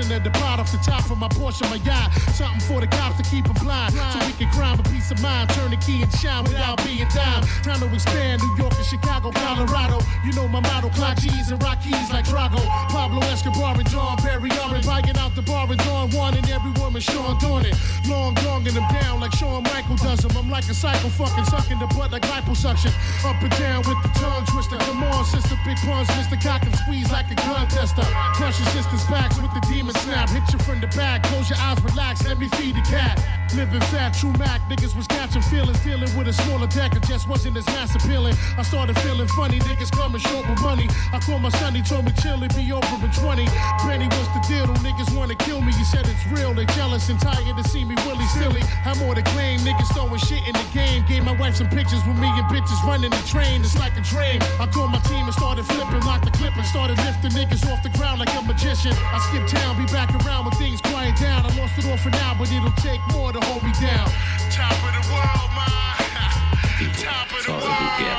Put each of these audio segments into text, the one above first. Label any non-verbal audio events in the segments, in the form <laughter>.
portion of the pot off the top of my portion, my yacht. Something for the cops to keep 'em blind, so we can crime a peace of mind. Turn the key and shine without being dime. Time to expand New York and Chicago, Colorado. You know my motto, clock G's and rock keys like Drago. Pablo Escobar and John Perry are buying out the bar and Dawn one and every woman Sean it. Long donging them down like Shawn Michael does them. I'm like a psycho fucking sucking the butt like liposuction. Up and down with the tongue twister. Come on, sister, big puns, Mr. Cock squeeze like a gun tester. Crush your sister's backs with the demon snap. Hit you from the back, close your eyes, relax, let me feed the cat. Living fat, true Mac, niggas was feelings, dealing with a smaller deck, it just wasn't as mass appealing. I started feeling funny, niggas coming short with money. I called my son, he told me chill, it be over in 20. Benny, what's the deal? Them niggas wanna kill me, you said it's real, they jealous and tired to see me willy silly. I'm more to claim, niggas throwing shit in the game. Gave my wife some pictures with me and bitches running the train, it's like a dream. I called my team and started flipping, locked the clip and started lifting niggas off the ground like a magician. I skip town, be back around when things quiet down. I lost it all for now, but it'll take more to hold me down. Top of the world,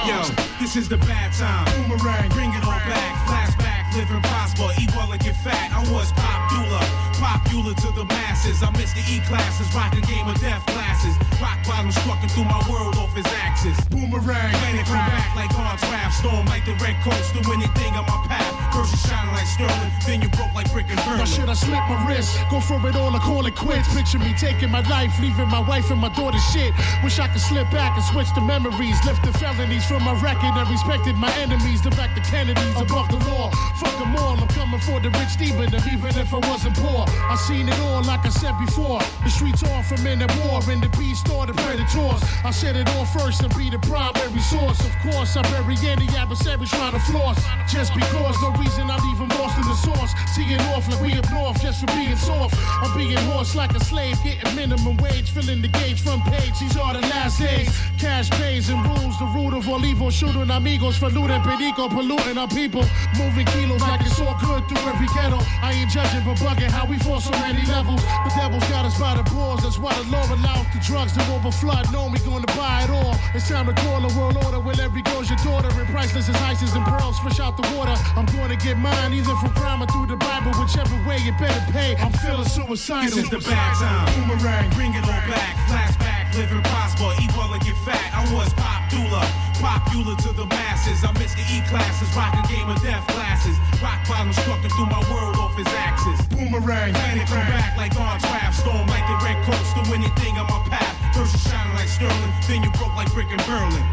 Yo, this is the bad time. Boomerang, bring it all back. Flashback, live and prosper, eat well and get fat. I was popular, popular to the masses. I miss the E classes, rocking game of death classes. Rock bottom strucking through my world off his axis. Boomerang, Planet come back like on draft, storm like the red coats, do anything on my path. First you shining like sterling, then you broke like brick and Berlin. should I slip my wrist? Go for it all or call it quits? Picture me taking my life, leaving my wife and my daughter shit. Wish I could slip back and switch the memories, lift the felonies from my record and respected my enemies. Direct the Kennedys above the law. Fuck them all, I'm coming for the rich Stephen, and even if I wasn't poor. I seen it all like I said before. The streets are from in the war, and the beast or the predators. I said it all first and be the primary source. Of course, I bury any adversary trying to floss. Just because, no reason I'm even lost in the source. Teeing off like we north just for being soft. I'm being horse like a slave, getting minimum wage, filling the gauge front page. These are the last days. Cash pays and rules the root of all evil. Shooting amigos for looting, perico, polluting our people. Moving kilos like it's all good through every ghetto. I ain't judging, but bugging how we fall so many levels. The devil's got us by the balls. That's why the law allows the drugs to overflood. Know we gonna buy it all. It's time to call a world order. Wherever goes your daughter, and priceless as ices and pearls, fresh out the water. I'm gonna get mine either from crime or through the Bible, whichever way you better pay. I'm feeling suicidal. This is the bad time. Boomerang. Bring it all back. Flashback, live and prosper, eat well and get fat. I was popular, popular to the masses. I missed the E classes, rocking game of death classes. Rock bottom strucking through my world off his axis. Boomerang. Planet come back like on draft, storm like the red coats, do anything on my path. First you shining like sterling, then you broke like brick and Berlin.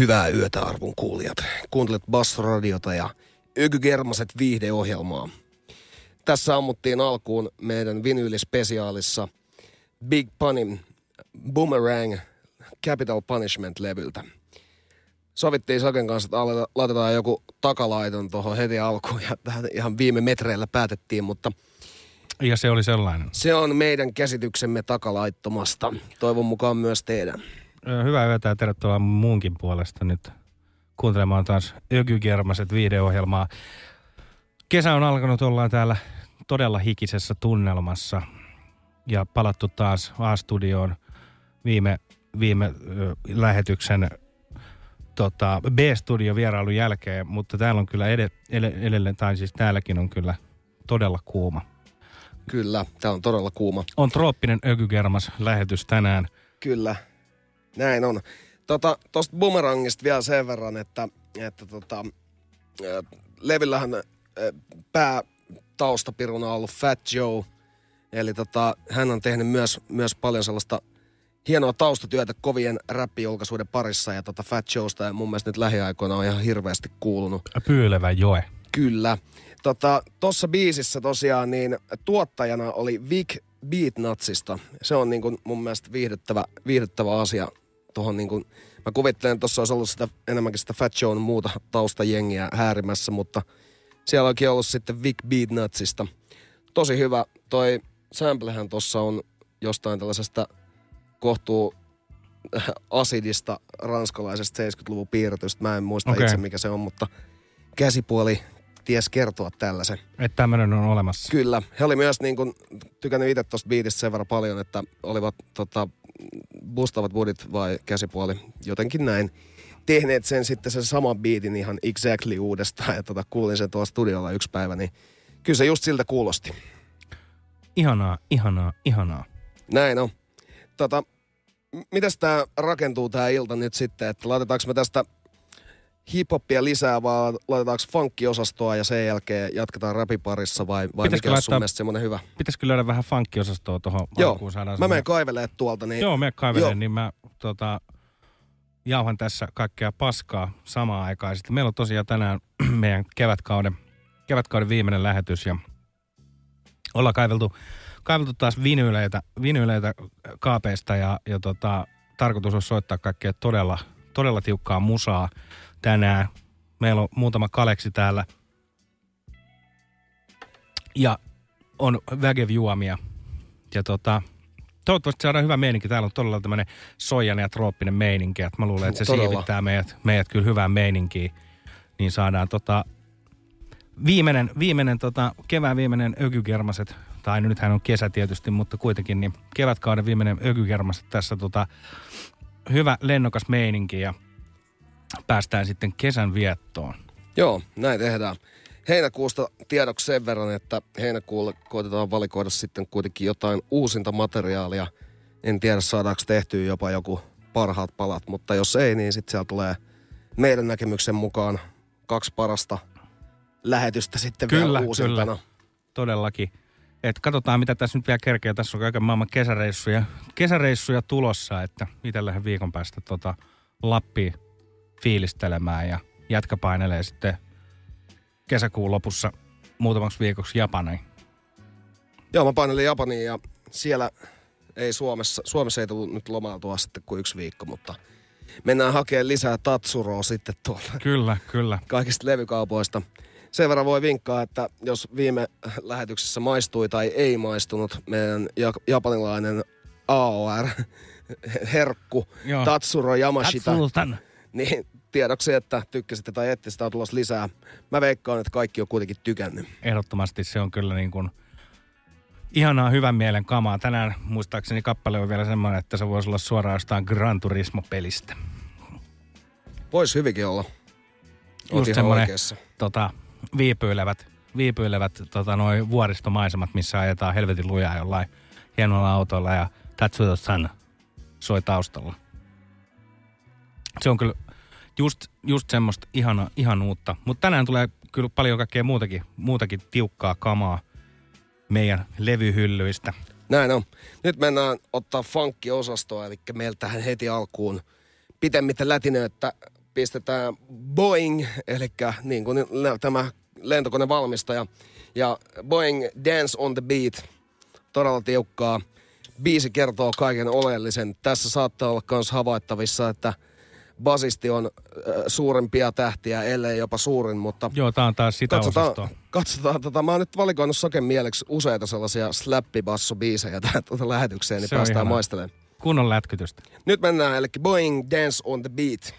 Hyvää yötä arvon kuulijat. Kuuntelet Bass-radiota ja Ökygermaset viihdeohjelmaa. Tässä ammuttiin alkuun meidän vinyylispesiaalissa Big Punin Boomerang Capital Punishment-levyltä. Sovittiin Saken kanssa, että laitetaan joku takalaiton tuohon heti alkuun ja tähän ihan viime metreillä päätettiin, mutta Ja se oli sellainen. se on meidän käsityksemme takalaittomasta. Toivon mukaan myös teidän. Hyvää yötä ja tervetuloa muunkin puolesta nyt kuuntelemaan taas Ökygermaset viihdeohjelmaa. Kesä on alkanut, ollaan täällä todella hikisessä tunnelmassa ja palattu taas A-studioon viime, viime ö, lähetyksen tota, B-studio vierailun jälkeen, mutta täällä on kyllä ed- edelleen, tai siis täälläkin on kyllä todella kuuma. Kyllä, tämä on todella kuuma. On trooppinen ökygermas lähetys tänään. Kyllä, näin on. Tota, Tuosta Boomerangista vielä sen verran, että, että tota, ää, levyllähän ää, päätaustapiruna on ollut Fat Joe. Eli tota, hän on tehnyt myös, myös paljon sellaista hienoa taustatyötä kovien räppijulkaisuuden parissa ja tota Fat Joesta ja mun mielestä nyt lähiaikoina on ihan hirveästi kuulunut. Pyylevä joe. Kyllä. Tota, tossa biisissä tosiaan niin tuottajana oli Vic Beatnutsista. Se on niin kuin mun mielestä viihdyttävä, viihdyttävä asia tuohon niin kuin, mä kuvittelen, että tuossa olisi ollut sitä, enemmänkin sitä Fat Joe muuta taustajengiä häärimässä, mutta siellä onkin ollut sitten Vic Beatnutsista. Tosi hyvä. Toi samplehän tuossa on jostain tällaisesta kohtuu asidista ranskalaisesta 70-luvun piirretystä. Mä en muista okay. itse mikä se on, mutta käsipuoli ties kertoa tällaisen. Että tämmöinen on olemassa. Kyllä. He oli myös niin kuin, tykännyt itse tuosta biitistä sen verran paljon, että olivat tota, bustavat budit vai käsipuoli, jotenkin näin tehneet sen sitten sen saman biitin ihan exactly uudestaan ja tota, kuulin sen tuolla studiolla yksi päivä, niin kyllä se just siltä kuulosti. Ihanaa, ihanaa, ihanaa. Näin on. Tota, mitäs tämä rakentuu tämä ilta nyt sitten, että laitetaanko me tästä hiphoppia lisää, vaan laitetaanko funkkiosastoa ja sen jälkeen jatketaan rapiparissa vai, vai mikä on sun mielestä semmoinen hyvä? Pitäisikö löydä vähän funkkiosastoa tuohon Joo, mä semmoinen... menen kaivelemaan tuolta. Niin... Joo, me kaiveleen, niin mä tota, jauhan tässä kaikkea paskaa samaan aikaan. Sitten meillä on tosiaan tänään <clears throat> meidän kevätkauden, kevätkauden viimeinen lähetys ja ollaan kaiveltu, kaiveltu taas vinyyleitä, vinyyleitä kaapeista ja, ja tota, tarkoitus on soittaa kaikkea todella, todella tiukkaa musaa tänään. Meillä on muutama kaleksi täällä. Ja on vägev-juomia. Ja tota, toivottavasti saadaan hyvä meininki. Täällä on todella tämmöinen soijainen ja trooppinen meininki. Että mä luulen, että se todella. siivittää meidät, meidät kyllä hyvään meininkiin. Niin saadaan tota, viimeinen, viimeinen tota, kevään viimeinen ökykermaset, tai nythän on kesä tietysti, mutta kuitenkin, niin kevätkauden viimeinen ökykermaset tässä tota, hyvä lennokas meininki ja päästään sitten kesän viettoon. Joo, näin tehdään. Heinäkuusta tiedoksi sen verran, että heinäkuulle koitetaan valikoida sitten kuitenkin jotain uusinta materiaalia. En tiedä saadaanko tehtyä jopa joku parhaat palat, mutta jos ei, niin sitten siellä tulee meidän näkemyksen mukaan kaksi parasta lähetystä sitten kyllä, vielä uusintana. Kyllä, todellakin. Et katsotaan, mitä tässä nyt vielä kerkeä. Tässä on kaiken maailman kesäreissuja, kesäreissuja tulossa, että itsellähän viikon päästä tota Lappiin fiilistelemään ja jätkä painelee sitten kesäkuun lopussa muutamaksi viikoksi Japaniin. Joo, mä painelin Japaniin ja siellä ei Suomessa, Suomessa ei tullut nyt lomaltua sitten kuin yksi viikko, mutta mennään hakemaan lisää Tatsuroa sitten tuolla. Kyllä, kyllä. Kaikista levykaupoista. Sen verran voi vinkkaa, että jos viime lähetyksessä maistui tai ei maistunut meidän japanilainen AOR herkku Joo. Tatsuro Yamashita. Tatsultan niin tiedoksi, että tykkäsitte tai ette sitä on tulossa lisää. Mä veikkaan, että kaikki on kuitenkin tykännyt. Ehdottomasti se on kyllä niin kuin ihanaa hyvän mielen kamaa. Tänään muistaakseni kappale on vielä semmoinen, että se voisi olla suoraan jostain Gran Turismo-pelistä. Voisi hyvinkin olla. Oot Just semmoinen tota, viipyilevät, viipyilevät tota, noi vuoristomaisemat, missä ajetaan helvetin lujaa jollain hienolla autolla ja That's what sun soi taustalla se on kyllä just, just semmoista ihana, ihanuutta. Mutta tänään tulee kyllä paljon kaikkea muutakin, muutakin tiukkaa kamaa meidän levyhyllyistä. Näin on. Nyt mennään ottaa funkki-osastoa, eli meiltähän heti alkuun pitemmittä lätinöitä pistetään Boeing, eli niin kuin tämä lentokonevalmistaja. Ja Boeing Dance on the Beat, todella tiukkaa. Biisi kertoo kaiken oleellisen. Tässä saattaa olla myös havaittavissa, että – basisti on äh, suurimpia tähtiä, ellei jopa suurin, mutta... Joo, tää on taas sitä katsotaan, osastoa. Katsotaan, tota, mä oon nyt valikoinut soken mieleksi useita sellaisia slappibassobiisejä tähän tuota lähetykseen, niin Se päästään maistelemaan. Kunnon lätkytystä. Nyt mennään, eli Boeing Dance on the Beat.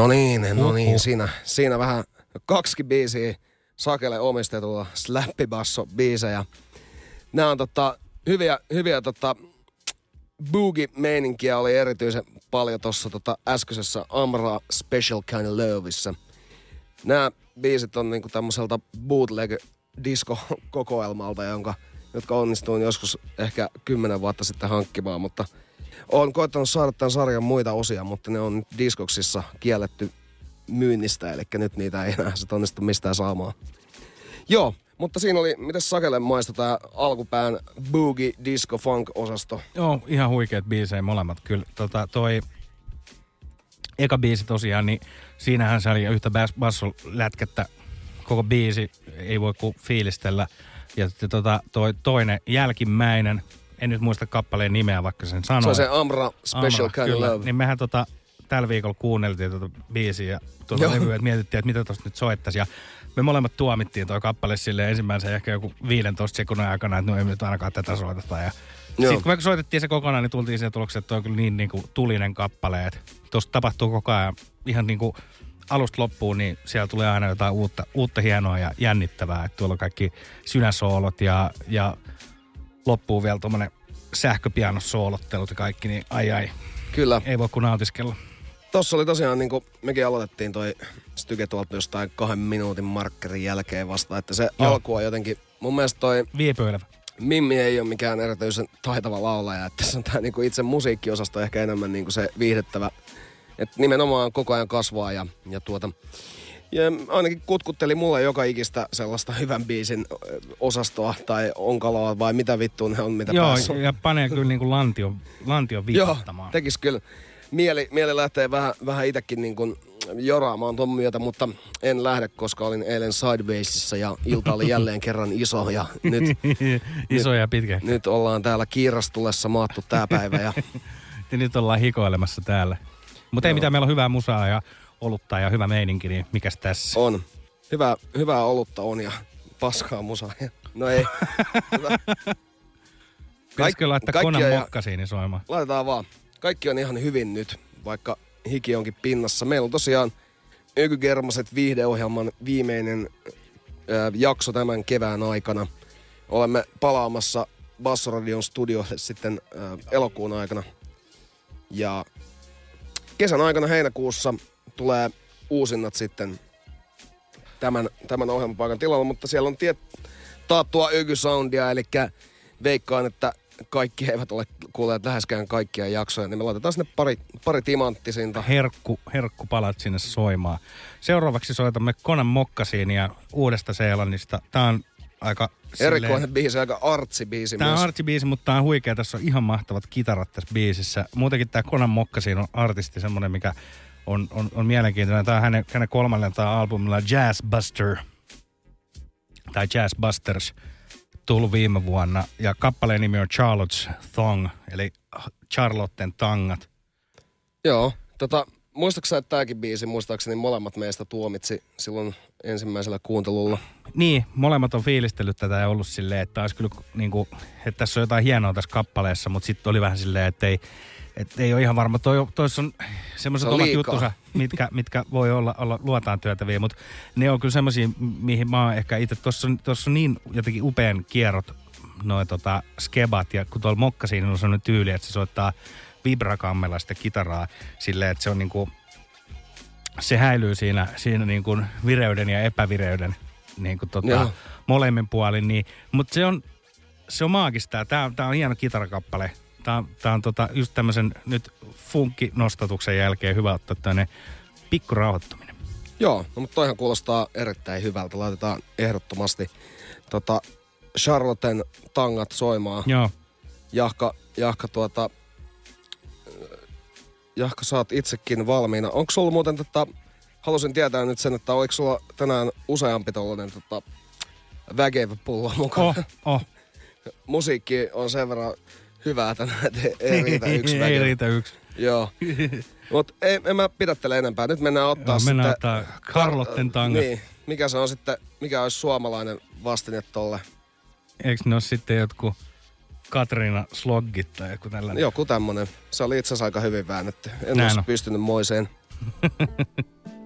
No niin, no niin, siinä, siinä vähän kaksi biisiä Sakelle omistetulla slappibasso biisejä. Nämä on tota, hyviä, hyviä tota, boogie-meininkiä oli erityisen paljon tuossa tota, äskeisessä Amra Special Kind of Loveissa. Nämä biisit on niinku tämmöiseltä bootleg disco-kokoelmalta, jonka, jotka onnistuin joskus ehkä kymmenen vuotta sitten hankkimaan, mutta olen koittanut saada tämän sarjan muita osia, mutta ne on nyt diskoksissa kielletty myynnistä, eli nyt niitä ei enää sit onnistu mistään saamaan. Joo, mutta siinä oli, miten Sakelle maistui tämä alkupään boogie disco funk osasto. Joo, ihan huikeat biisejä molemmat kyllä. Tota, toi eka biisi tosiaan, niin siinähän se oli yhtä bas- bassolätkettä koko biisi, ei voi kuin fiilistellä. Ja sitten tota, toi toinen jälkimmäinen, en nyt muista kappaleen nimeä, vaikka sen Se sanoin. on se Amra Special Amra, Kind of. Love. Niin mehän tota, tällä viikolla kuunneltiin tuota biisiä ja tuota levyä, että mietittiin, että mitä tuosta nyt soittaisi. Ja me molemmat tuomittiin toi kappale sille ensimmäisen ehkä joku 15 sekunnin aikana, että no ei nyt ainakaan tätä soiteta. Ja sitten kun me soitettiin se kokonaan, niin tultiin siihen tulokseen, että toi on kyllä niin, niin kuin tulinen kappale, että tuossa tapahtuu koko ajan ihan niin kuin alusta loppuun, niin siellä tulee aina jotain uutta, uutta hienoa ja jännittävää. Että tuolla on kaikki synäsoolot ja, ja loppuu vielä tuommoinen sähköpianosoolottelut ja kaikki, niin ai ai, Kyllä. ei voi kuin nautiskella. Tossa oli tosiaan, niin kuin mekin aloitettiin toi styke tuolta jostain kahden minuutin markkerin jälkeen vasta, että se Joo. alku on jotenkin, mun mielestä toi Viepöilevä. Mimmi ei ole mikään erityisen taitava laulaja, että se on tää niinku itse musiikkiosasto ehkä enemmän niinku se viihdettävä, että nimenomaan koko ajan kasvaa ja, ja tuota, ja ainakin kutkutteli mulle joka ikistä sellaista hyvän biisin osastoa tai onkaloa vai mitä vittua ne on, mitä Joo, päässä on. ja panee kyllä niin kuin lantion, lantion Joo, vipattamaan. tekis kyllä. Mieli, mieli lähtee vähän, vähän itsekin niin kuin joraamaan ton myötä, mutta en lähde, koska olin eilen Sidewaysissa ja ilta oli <laughs> jälleen kerran iso ja nyt, <laughs> Iso ja pitkä. nyt ollaan täällä kiirastulessa maattu tää päivä ja <laughs> Ja nyt ollaan hikoilemassa täällä. Mutta ei Joo. mitään, meillä on hyvää musaa ja olutta ja hyvä meininki, niin mikäs tässä? on. Hyvää, hyvää olutta on ja paskaa musaa. <laughs> No ei. Hyvä. Pitäisikö laittaa konan ja- mokkasiini soimaan? Laitetaan vaan. Kaikki on ihan hyvin nyt, vaikka hiki onkin pinnassa. Meillä on tosiaan Ökygermaset viihdeohjelman viimeinen ö, jakso tämän kevään aikana. Olemme palaamassa Bassoradion studioille sitten ö, elokuun aikana. Ja kesän aikana heinäkuussa tulee uusinnat sitten tämän, tämän ohjelmapaikan tilalla, mutta siellä on tiet, taattua Öky-soundia, eli veikkaan, että kaikki eivät ole kuulleet läheskään kaikkia jaksoja, niin me laitetaan sinne pari, pari timanttisinta. Herkku, herkku palat sinne soimaan. Seuraavaksi soitamme Konan mokkasiinia uudesta Seelannista. Tää on aika... Erikoinen biisi, aika artsi biisi Tämä on myös. artsibiisi, mutta tämä on huikea. Tässä on ihan mahtavat kitarat tässä biisissä. Muutenkin tämä Konan Mokkasiin on artisti semmoinen, mikä on, on, on mielenkiintoinen. Tämä on hänen, hänen kolmannella albumilla Jazz Buster tai Jazz Busters tullut viime vuonna. Ja kappaleen nimi on Charlotte's Thong, eli Charlotten tangat. Joo, tota, muistaaksä, että tämäkin biisi, muistaakseni molemmat meistä tuomitsi silloin ensimmäisellä kuuntelulla. Niin, molemmat on fiilistellyt tätä ja ollut silleen, että, olisi kyllä, niin kuin, että tässä on jotain hienoa tässä kappaleessa, mutta sitten oli vähän silleen, että ei, että ei ole ihan varma. Toi, toissa on semmoiset Se omat liikaa. juttusa, mitkä, mitkä voi olla, olla luotaan työtäviä, mutta ne on kyllä semmoisia, mihin mä oon ehkä itse, tuossa on, tossa on niin jotenkin upean kierrot noin tota, skebat, ja kun tuolla mokkasiin on sellainen tyyli, että se soittaa vibrakammella sitä kitaraa silleen, että se on niinku, se häilyy siinä, siinä niin kuin vireyden ja epävireyden niin kuin tota, Joo. molemmin puolin. Niin, mutta se on, se on maagista. Tämä on hieno kitarakappale. Tämä on, tää on tota, just tämmöisen nyt funkki-nostatuksen jälkeen hyvä ottaa tämmöinen pikku rauhoittuminen. Joo, no, mutta toihan kuulostaa erittäin hyvältä. Laitetaan ehdottomasti tota, Charlotten tangat soimaan. Joo. Jahka, Jahka tuota, Jahka sä oot itsekin valmiina. Onko sulla muuten tota, halusin tietää nyt sen, että oliko sulla tänään useampi tollanen tota, väkevä-pullo mukana? Oh, oh. <laughs> Musiikki on sen verran hyvää tänään, että ei riitä yksi ei väkevä. riitä yksi. Joo. Mutta ei, en mä pidättele enempää. Nyt mennään ottaa Joo, mennään sitten... ottaa Carlotten tangat. Niin. Mikä se on sitten, mikä olisi suomalainen vastine tolle? Eikö ne ole sitten jotkut Katriina Sloggit tai joku tällainen? Joku tämmönen. Se oli itse asiassa aika hyvin väännetty. En Näin olisi on. pystynyt moiseen. <laughs>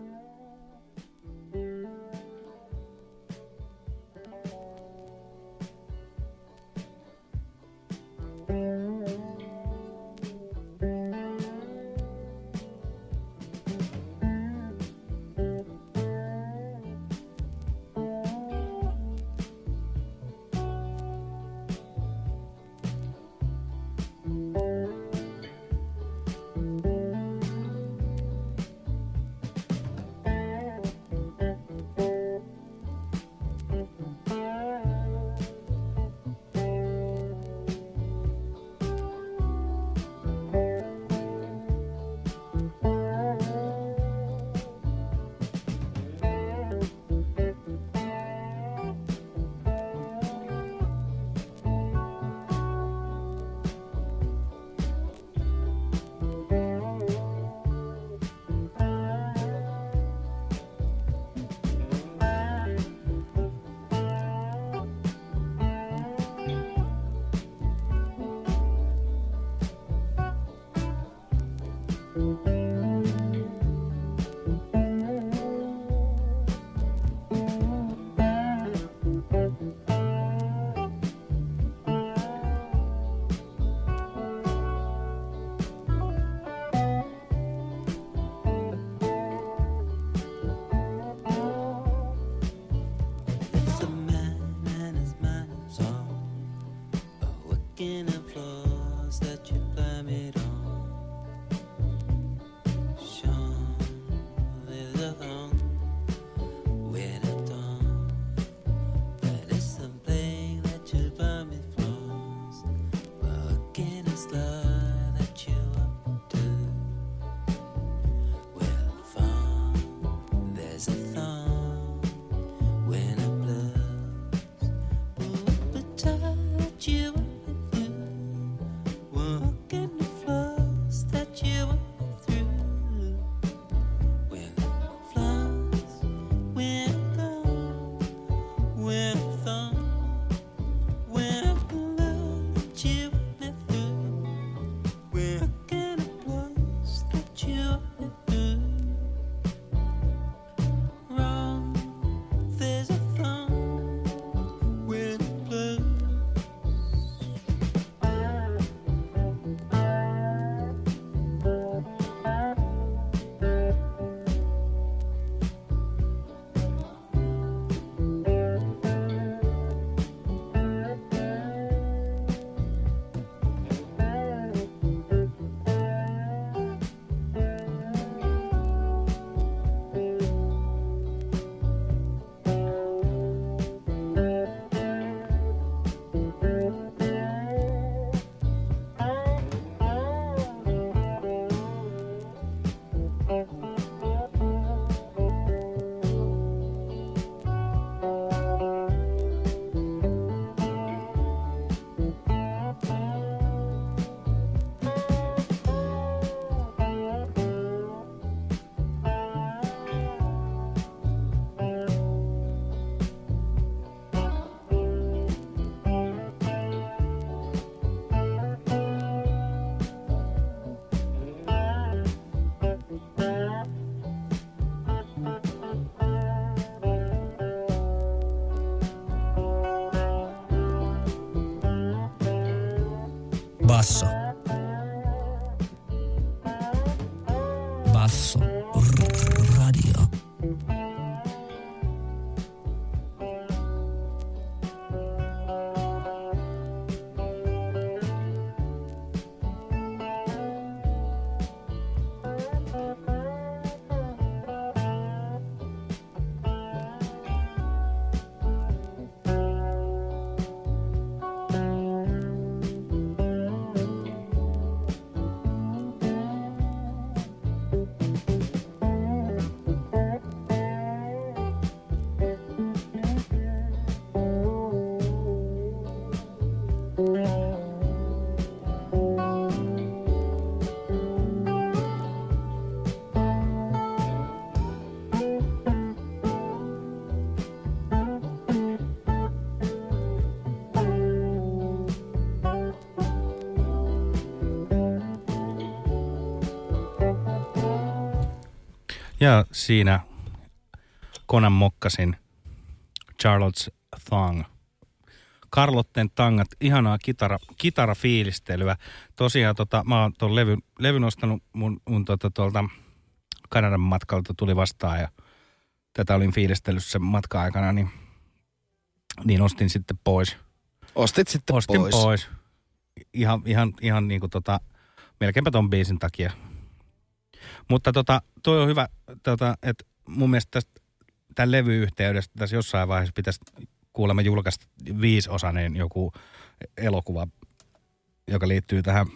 Ja siinä Konan mokkasin Charlotte's Thong. Carlotten tangat, ihanaa kitara, kitarafiilistelyä. Tosiaan tota, mä oon tuon levyn, levyn ostanut mun, mun tota, tuolta Kanadan matkalta tuli vastaan ja tätä olin fiilistellyt sen matka-aikana, niin, niin ostin sitten pois. Ostit sitten Ostin pois. pois. Ihan, ihan, ihan niin kuin tota, melkeinpä ton biisin takia. Mutta tota, toi on hyvä, tota, että mun mielestä tästä, tämän levyyhteydestä tässä jossain vaiheessa pitäisi kuulemma julkaista viisiosainen joku elokuva, joka liittyy tähän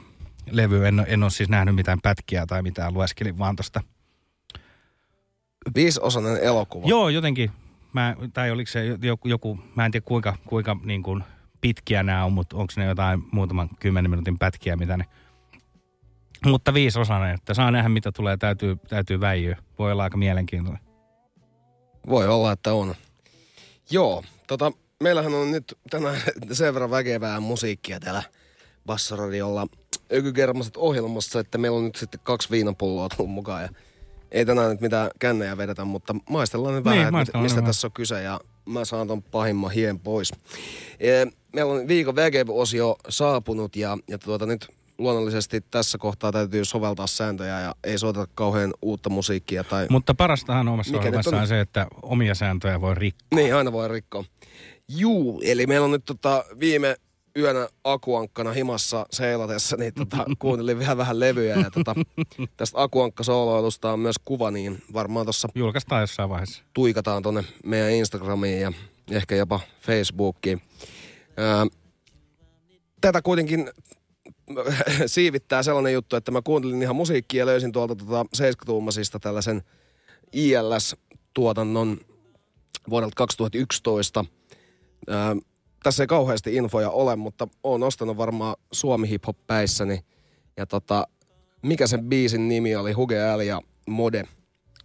levyyn. En, en ole siis nähnyt mitään pätkiä tai mitään, lueskelin vaan tosta. Viisosainen elokuva. Joo, jotenkin. Mä, tai oliko se joku, joku mä en tiedä kuinka, kuinka niin kuin pitkiä nämä on, mutta onko ne jotain muutaman kymmenen minuutin pätkiä, mitä ne... Mutta viisosainen, että saa nähdä mitä tulee, täytyy, täytyy väijyä. Voi olla aika mielenkiintoinen. Voi olla, että on. Joo, tota, meillähän on nyt tänään <laughs> sen verran väkevää musiikkia täällä Bassaradiolla ökykermaset ohjelmassa, että meillä on nyt sitten kaksi viinapulloa tullut mukaan ja ei tänään nyt mitään kännejä vedetä, mutta maistellaan nyt vähän, Niin, että maistellaan mistä vähän. tässä on kyse ja mä saan ton pahimman hien pois. Meillä on viikon väkev-osio saapunut ja, ja tuota nyt luonnollisesti tässä kohtaa täytyy soveltaa sääntöjä ja ei soiteta kauhean uutta musiikkia tai... Mutta parastahan omassa Mikä ohjelmassa on? on se, että omia sääntöjä voi rikkoa. Niin, aina voi rikkoa. Juu, eli meillä on nyt tota, viime yönä akuankkana himassa seilatessa, niin tota, <laughs> kuuntelin vielä vähän levyjä. Ja tota, tästä akuankka-sooloilusta on myös kuva, niin varmaan tuossa Julkaistaan jossain vaiheessa. tuikataan tonne meidän Instagramiin ja ehkä jopa Facebookiin. Ää, tätä kuitenkin <laughs> siivittää sellainen juttu, että mä kuuntelin ihan musiikkia ja löysin tuolta tota 70-tuumaisista tällaisen ILS-tuotannon vuodelta 2011. Ää, tässä ei kauheasti infoja ole, mutta oon ostanut varmaan Suomi Hip Hop päissäni. Ja tota, mikä sen biisin nimi oli? Huge L ja Mode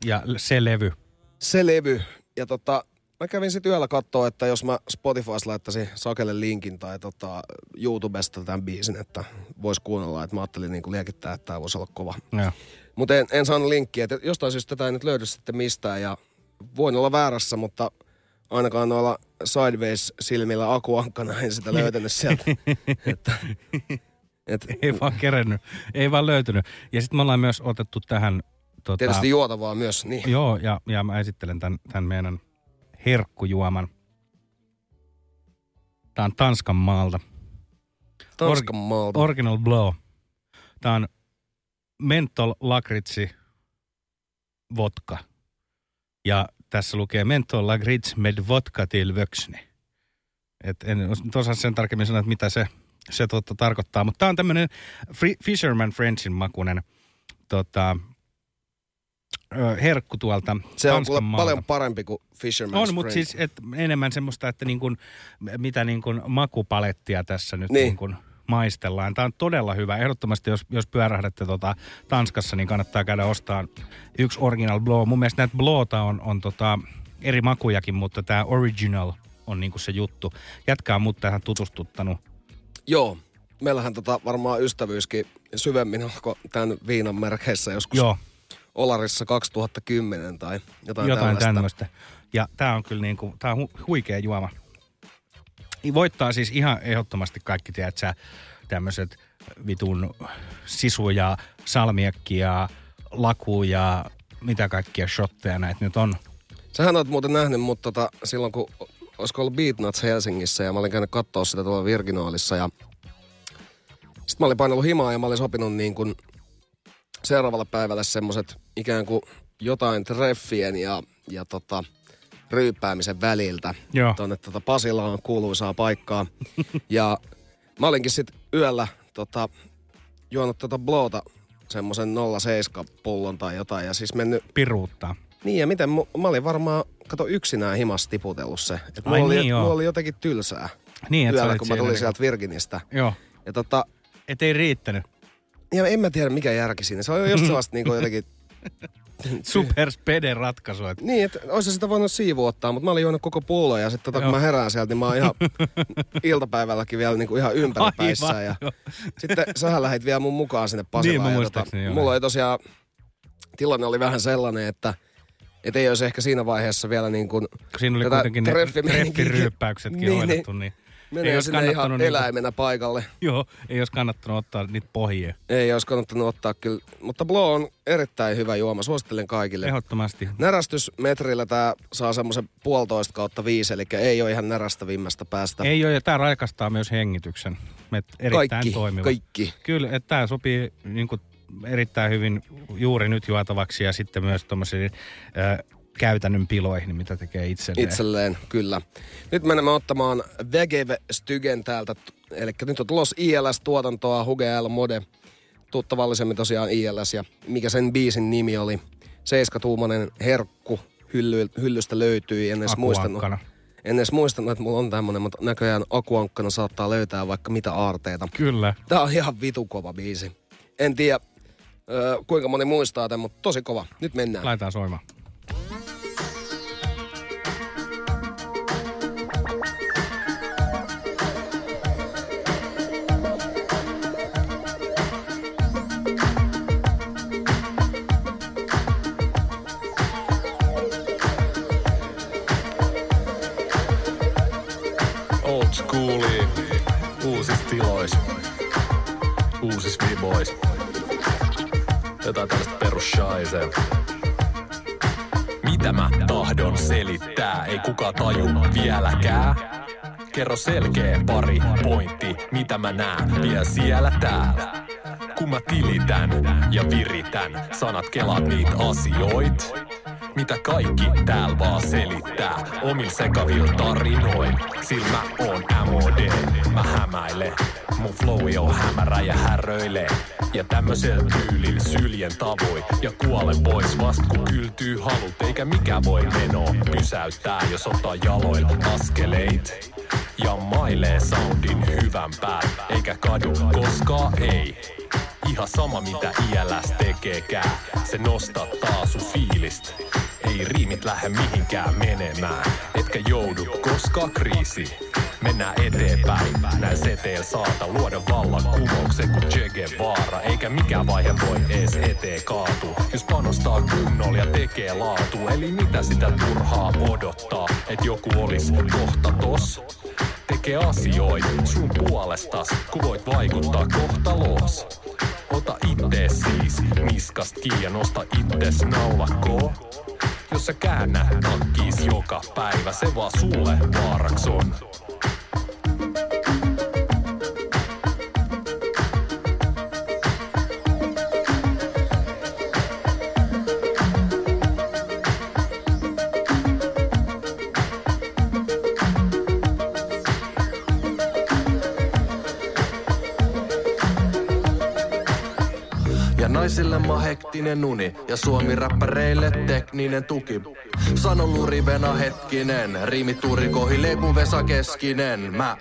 Ja se levy. se levy. Ja tota, mä kävin sitten yöllä katsoa, että jos mä Spotifys laittaisin Sakelle linkin tai tota YouTubesta tämän biisin, että vois kuunnella. Että mä ajattelin niin liekittää, että tämä voisi olla kova. Mutta en, en saanut linkkiä, että jostain syystä tätä ei nyt löydy sitten mistään. Ja voin olla väärässä, mutta ainakaan noilla sideways-silmillä akuankkana en sitä löytänyt sieltä. <laughs> että, et, Ei vaan kerennyt. Ei vaan löytynyt. Ja sitten me ollaan myös otettu tähän... Tota, tietysti juotavaa myös, niin. Joo, ja, ja mä esittelen tämän, tämän meidän herkkujuoman. Tämä on Tanskan maalta. Tanskan maalta. Original Blow. Tämä on mentol lakritsi vodka. Ja tässä lukee mentol lakrits med vodka till vuxni. Et en osaa sen tarkemmin sanoa, että mitä se, se totta tarkoittaa. Mutta tämä on tämmöinen Fisherman Friendsin makunen tota, herkku tuolta Se on kuule paljon parempi kuin Fisherman's On, mutta siis et enemmän semmoista, että niin kuin, mitä niin kuin makupalettia tässä nyt Niin. niin. Kuin maistellaan. Tämä on todella hyvä. Ehdottomasti, jos, jos pyörähdätte tota Tanskassa, niin kannattaa käydä ostaa yksi Original Blow. Mun mielestä näitä Blowta on, on tota eri makujakin, mutta tämä Original on niin kuin se juttu. Jätkä on mut tähän tutustuttanut. Joo, meillähän tota varmaan ystävyyskin syvemmin alkoi tämän viinan merkeissä joskus Joo, Olarissa 2010 tai jotain, jotain tämmöistä. Ja tämä on kyllä niin kuin, tämä on hu- huikea juoma. Voittaa siis ihan ehdottomasti kaikki, tiedät sä, tämmöiset vitun sisuja, salmiakkia, lakuja, mitä kaikkia shotteja näitä nyt on. Sähän oot muuten nähnyt mut tota, silloin, kun olisiko ollut Beatnuts Helsingissä ja mä olin käynyt katsoa sitä tuolla Virginaalissa ja sitten mä olin painellut himaa ja mä olin sopinut niin kuin seuraavalle päivälle semmoset ikään kuin jotain treffien ja, ja tota, ryyppäämisen väliltä. Joo. Tuonne tota Pasilaan kuuluisaa paikkaa. <laughs> ja mä olinkin sitten yöllä tota, juonut tota blowta semmoisen 07 pullon tai jotain ja siis mennyt Piruuttaa. niin ja miten, mä olin varmaan, kato yksinään himas tiputellut se. Ai mulla, oli, niin, joo. mulla oli jotenkin tylsää Niin, yöllä, kun mä tulin niinku- sieltä Virginistä. Joo. Ja tota, Et ei riittänyt. Ja en mä tiedä mikä järki siinä. Se oli just sellaista niinku <laughs> jotenkin, Super spede ratkaisu. Et niin että olisi sitä voinut siivu ottaa, mutta mä olin juonut koko pullon ja sitten tota, kun mä herään sieltä, niin mä oon ihan <laughs> iltapäivälläkin vielä niinku ihan ympäripäissä. Ja sitten sähän lähit vielä mun mukaan sinne Pasilaan. Niin, ja muistaakseni, joo. mulla oli tosiaan tilanne oli vähän sellainen, että et ei olisi ehkä siinä vaiheessa vielä niin kuin Siinä oli kuitenkin ne treffiryyppäyksetkin <laughs> Niin, hoidettu, niin. niin menee olisi sinne ihan niinku- eläimenä paikalle. joo, ei olisi kannattanut ottaa niitä pohjia. Ei olisi kannattanut ottaa kyllä. Mutta Blow on erittäin hyvä juoma. Suosittelen kaikille. Ehdottomasti. Närästysmetrillä tämä saa semmoisen puolitoista kautta viisi, eli ei ole ihan närästävimmästä päästä. Ei ole, ja tämä raikastaa myös hengityksen. Et erittäin kaikki, toimiva. kaikki. Kyllä, että tämä sopii niin kuin, erittäin hyvin juuri nyt juotavaksi ja sitten myös tuommoisiin äh, käytännön piloihin, mitä tekee itselleen. Itselleen, kyllä. Nyt menemme ottamaan Vegeve Stygen täältä. Eli nyt on tulos ILS-tuotantoa, Huge L Mode. Tuttavallisemmin tosiaan ILS ja mikä sen biisin nimi oli. Seiskatuumainen herkku hylly, hyllystä löytyi. En edes muistanut. En edes muistanut, että mulla on tämmönen, mutta näköjään akuankkana saattaa löytää vaikka mitä aarteita. Kyllä. Tää on ihan vitu kova biisi. En tiedä, kuinka moni muistaa tämän, mutta tosi kova. Nyt mennään. Laitetaan soimaan. Perushaisee. Mitä mä tahdon selittää, ei kuka taju vieläkään. Kerro selkeä pari pointti, mitä mä näen vielä siellä täällä. Kun mä tilitän ja viritän, sanat kelaat niitä asioit. Mitä kaikki täällä vaan selittää omil sekavil tarinoin. Sillä oon MOD, mä hämäilen. Mun flowi on hämärä ja häröilee. Ja tämmöisellä tyylillä syljen tavoin Ja kuolen pois vast kun kyltyy halut Eikä mikä voi menoa pysäyttää Jos ottaa jaloilla askeleit Ja mailee soundin hyvän päät Eikä kadu koskaan ei Ihan sama mitä ILS tekeekään Se nostattaa sun fiilistä Ei riimit lähde mihinkään menemään Etkä joudu koskaan kriisi. Mennään eteenpäin, näin seteen saata luoda vallan kumouksen kuin Che Guevara Eikä mikään vaihe voi ees eteen kaatu. Jos panostaa kunnolla ja tekee laatu Eli mitä sitä turhaa odottaa Et joku olis kohta tos? Tekee asioita sun puolestas Kun voit vaikuttaa kohtaloos Ota itse siis niskast kiinni ja nosta itses naulakkoon jos sä käännät takkiis joka päivä, se vaan sulle vaaraks on. Naisille mä hektinen uni ja suomi-räppäreille tekninen tuki. Sano lurivena hetkinen, riimituri kohilee kuin Vesa Keskinen. Mä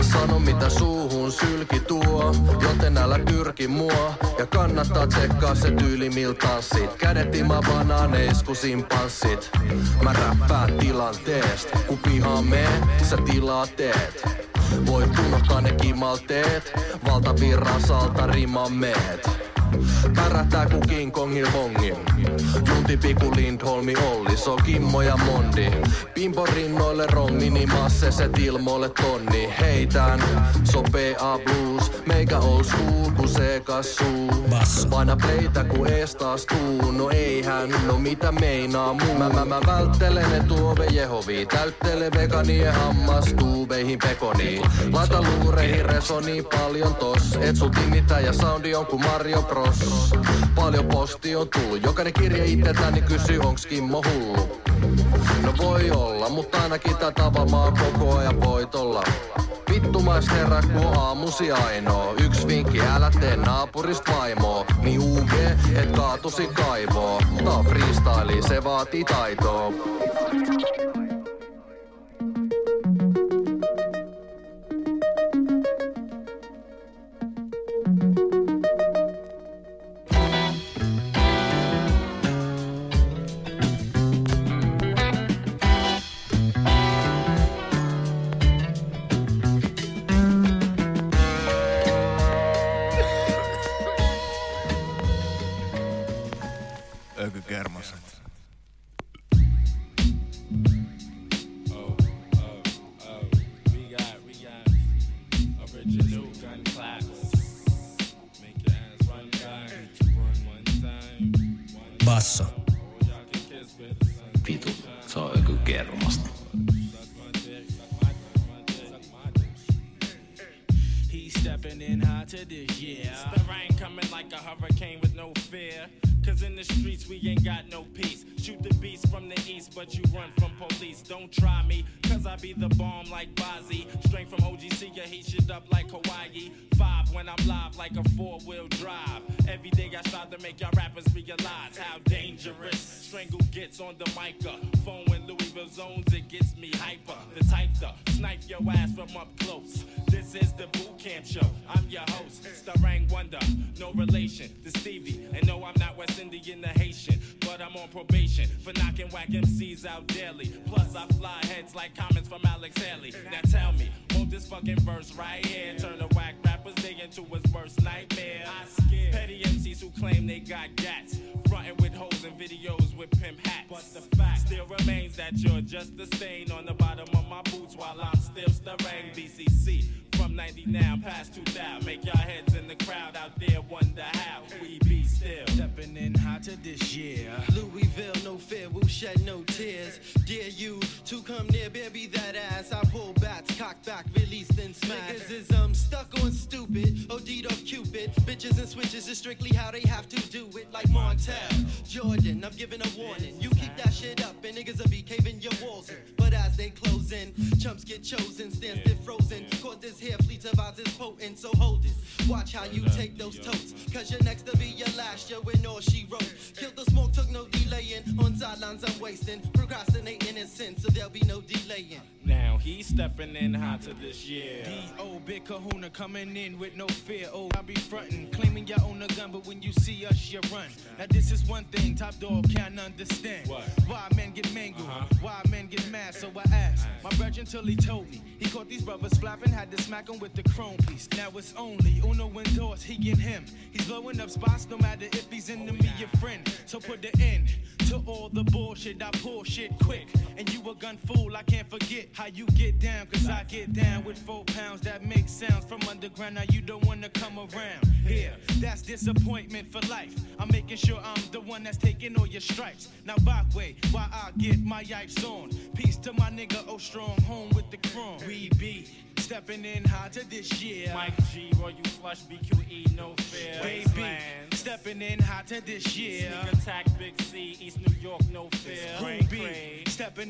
sanon mitä suuhun sylki tuo, joten älä pyrki mua. Ja kannattaa tsekkaa se tyyli mil tanssit. Kädet ima banaaneis ku simpanssit. Mä räppään tilanteest, kun pihaan mee, sä tilaa teet. Voit unohtaa ne kimalteet, valtavirran salta rimameet. Pärähtää ku King Kongil bongi Junti Piku Lindholmi Olli So Kimmo ja Mondi. Pimpo rinnoille rommi Niin masseset ilmoille tonni. Heitän So PA Blues Meikä old school ku sekas suu Paina playtä ku ees taas tuu. No eihän no mitä meinaa muu. Mä mä, mä välttelen etuove Jehovi. Täyttele veganien hammastuubeihin pekoni. Laita luureihin resoni paljon tos. Et nimittää ja soundi on ku Mario Bros. Paljon posti on tullut. Jokainen kirje itseltäni kysyy onks Kimmo hullu No voi olla, mutta ainakin tätä vamaa koko ajan voit olla Vittumais herra, kun aamusi ainoa. Yksi vinkki, älä tee naapurist vaimoa. Niin UG, et kaatusi kaivoo Tää on freestyle, se vaatii taitoa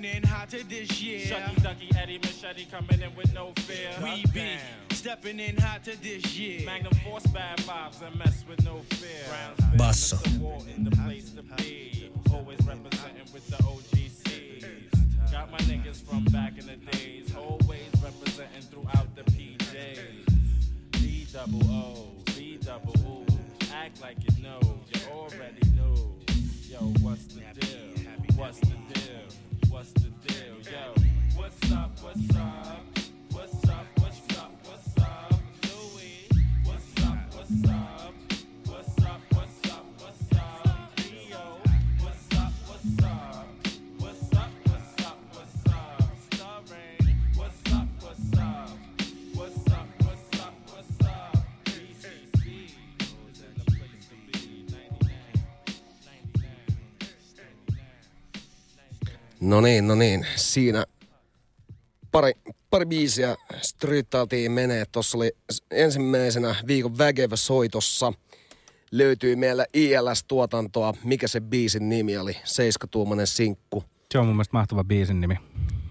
in hotter this year. Shucky Ducky Eddie Machete coming in with no fear. We be stepping in hotter this year. Magnum Force bad vibes and mess with no fear. Basso. No niin, no niin. Siinä pari, pari biisiä striittailtiin menee. Tuossa oli ensimmäisenä viikon väkevä soitossa. Löytyi meillä ILS-tuotantoa. Mikä se biisin nimi oli? Seiskatuumainen sinkku. Se on mun mielestä mahtava biisin nimi.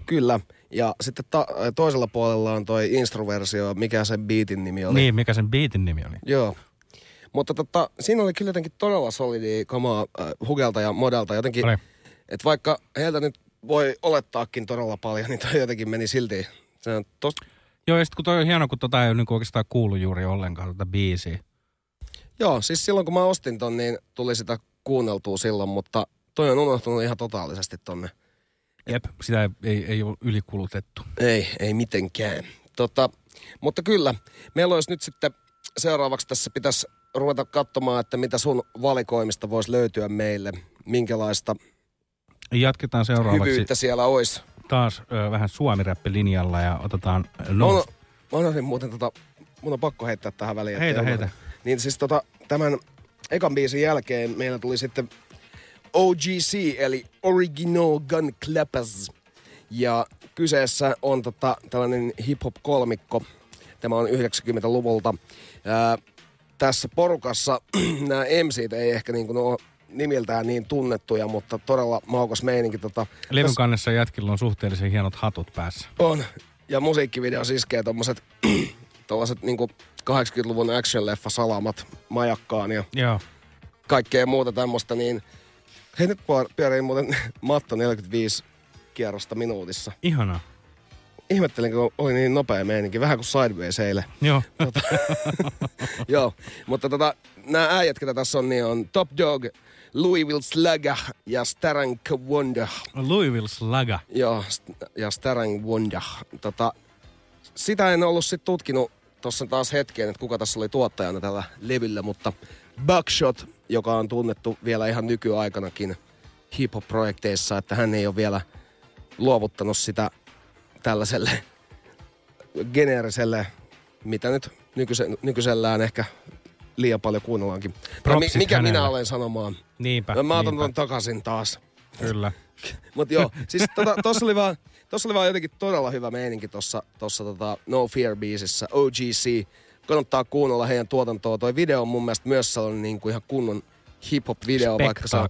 Kyllä. Ja sitten ta- toisella puolella on toi instruversio, mikä sen biitin nimi oli. Niin, mikä sen biitin nimi oli. Joo. Mutta tota, siinä oli kyllä jotenkin todella solidi kamaa äh, Hugelta ja Modelta. Jotenkin, että vaikka heiltä nyt voi olettaakin todella paljon, niin toi jotenkin meni silti. Se on tost... Joo, ja sitten kun toi on hieno, kun tota ei niin oikeastaan kuulu juuri ollenkaan tätä biisiä. Joo, siis silloin kun mä ostin ton, niin tuli sitä kuunneltua silloin, mutta toi on unohtunut ihan totaalisesti tonne. Jep, sitä ei, ei, ei ole ylikulutettu. Ei, ei mitenkään. Tota, mutta kyllä, meillä olisi nyt sitten seuraavaksi tässä pitäisi ruveta katsomaan, että mitä sun valikoimista voisi löytyä meille, minkälaista Jatketaan seuraavaksi hyvyyttä siellä olisi. taas ö, vähän suomiräppilinjalla ja otetaan No, no, no, mä unohdin muuten tota, mun on pakko heittää tähän väliin. Heitä, unohda. heitä. Niin siis tota, tämän ekan biisin jälkeen meillä tuli sitten OGC, eli Original Gun Clappers. Ja kyseessä on tota, tällainen hip-hop-kolmikko. Tämä on 90-luvulta. Ää, tässä porukassa <clears throat> nämä MCt ei ehkä niin kuin ole nimiltään niin tunnettuja, mutta todella maukas meininki. Tota, levyn kannessa jätkillä on suhteellisen hienot hatut päässä. on. Ja musiikkivideo iskee tommoset, <clears throat> tollaset niinku 80-luvun action-leffa salamat majakkaan ja Joo. kaikkea muuta tämmöstä, niin hei nyt pyörii muuten <laughs> matto 45 kierrosta minuutissa. Ihanaa. Ihmettelin, kun oli niin nopea meininki, vähän kuin Sideways eilen. Joo. <laughs> <laughs> Joo, mutta tota, nämä äijät, ketä tässä on, niin on Top Dog, Louisville Slugger ja Starang Wonder. Louisville Slaga. Joo, ja Starang Wonder. Tota, sitä en ollut sit tutkinut tuossa taas hetken, että kuka tässä oli tuottajana tällä levyllä, mutta Buckshot, joka on tunnettu vielä ihan nykyaikanakin hip-hop-projekteissa, että hän ei ole vielä luovuttanut sitä tällaiselle geneeriselle, mitä nyt nykyisellään ehkä liian paljon kuunnellaankin. Propsit mikä minä hänelle. olen sanomaan. Niinpä. Mä otan niinpä. ton takaisin taas. Kyllä. <laughs> Mut joo, siis tota, tossa oli vaan, tossa oli vaan jotenkin todella hyvä meininki tossa, tossa tota No Fear-biisissä, OGC. Kannattaa kuunnella heidän tuotantoa. Toi video on mun mielestä myös sellainen niin kuin ihan kunnon hip-hop-video, vaikka se on,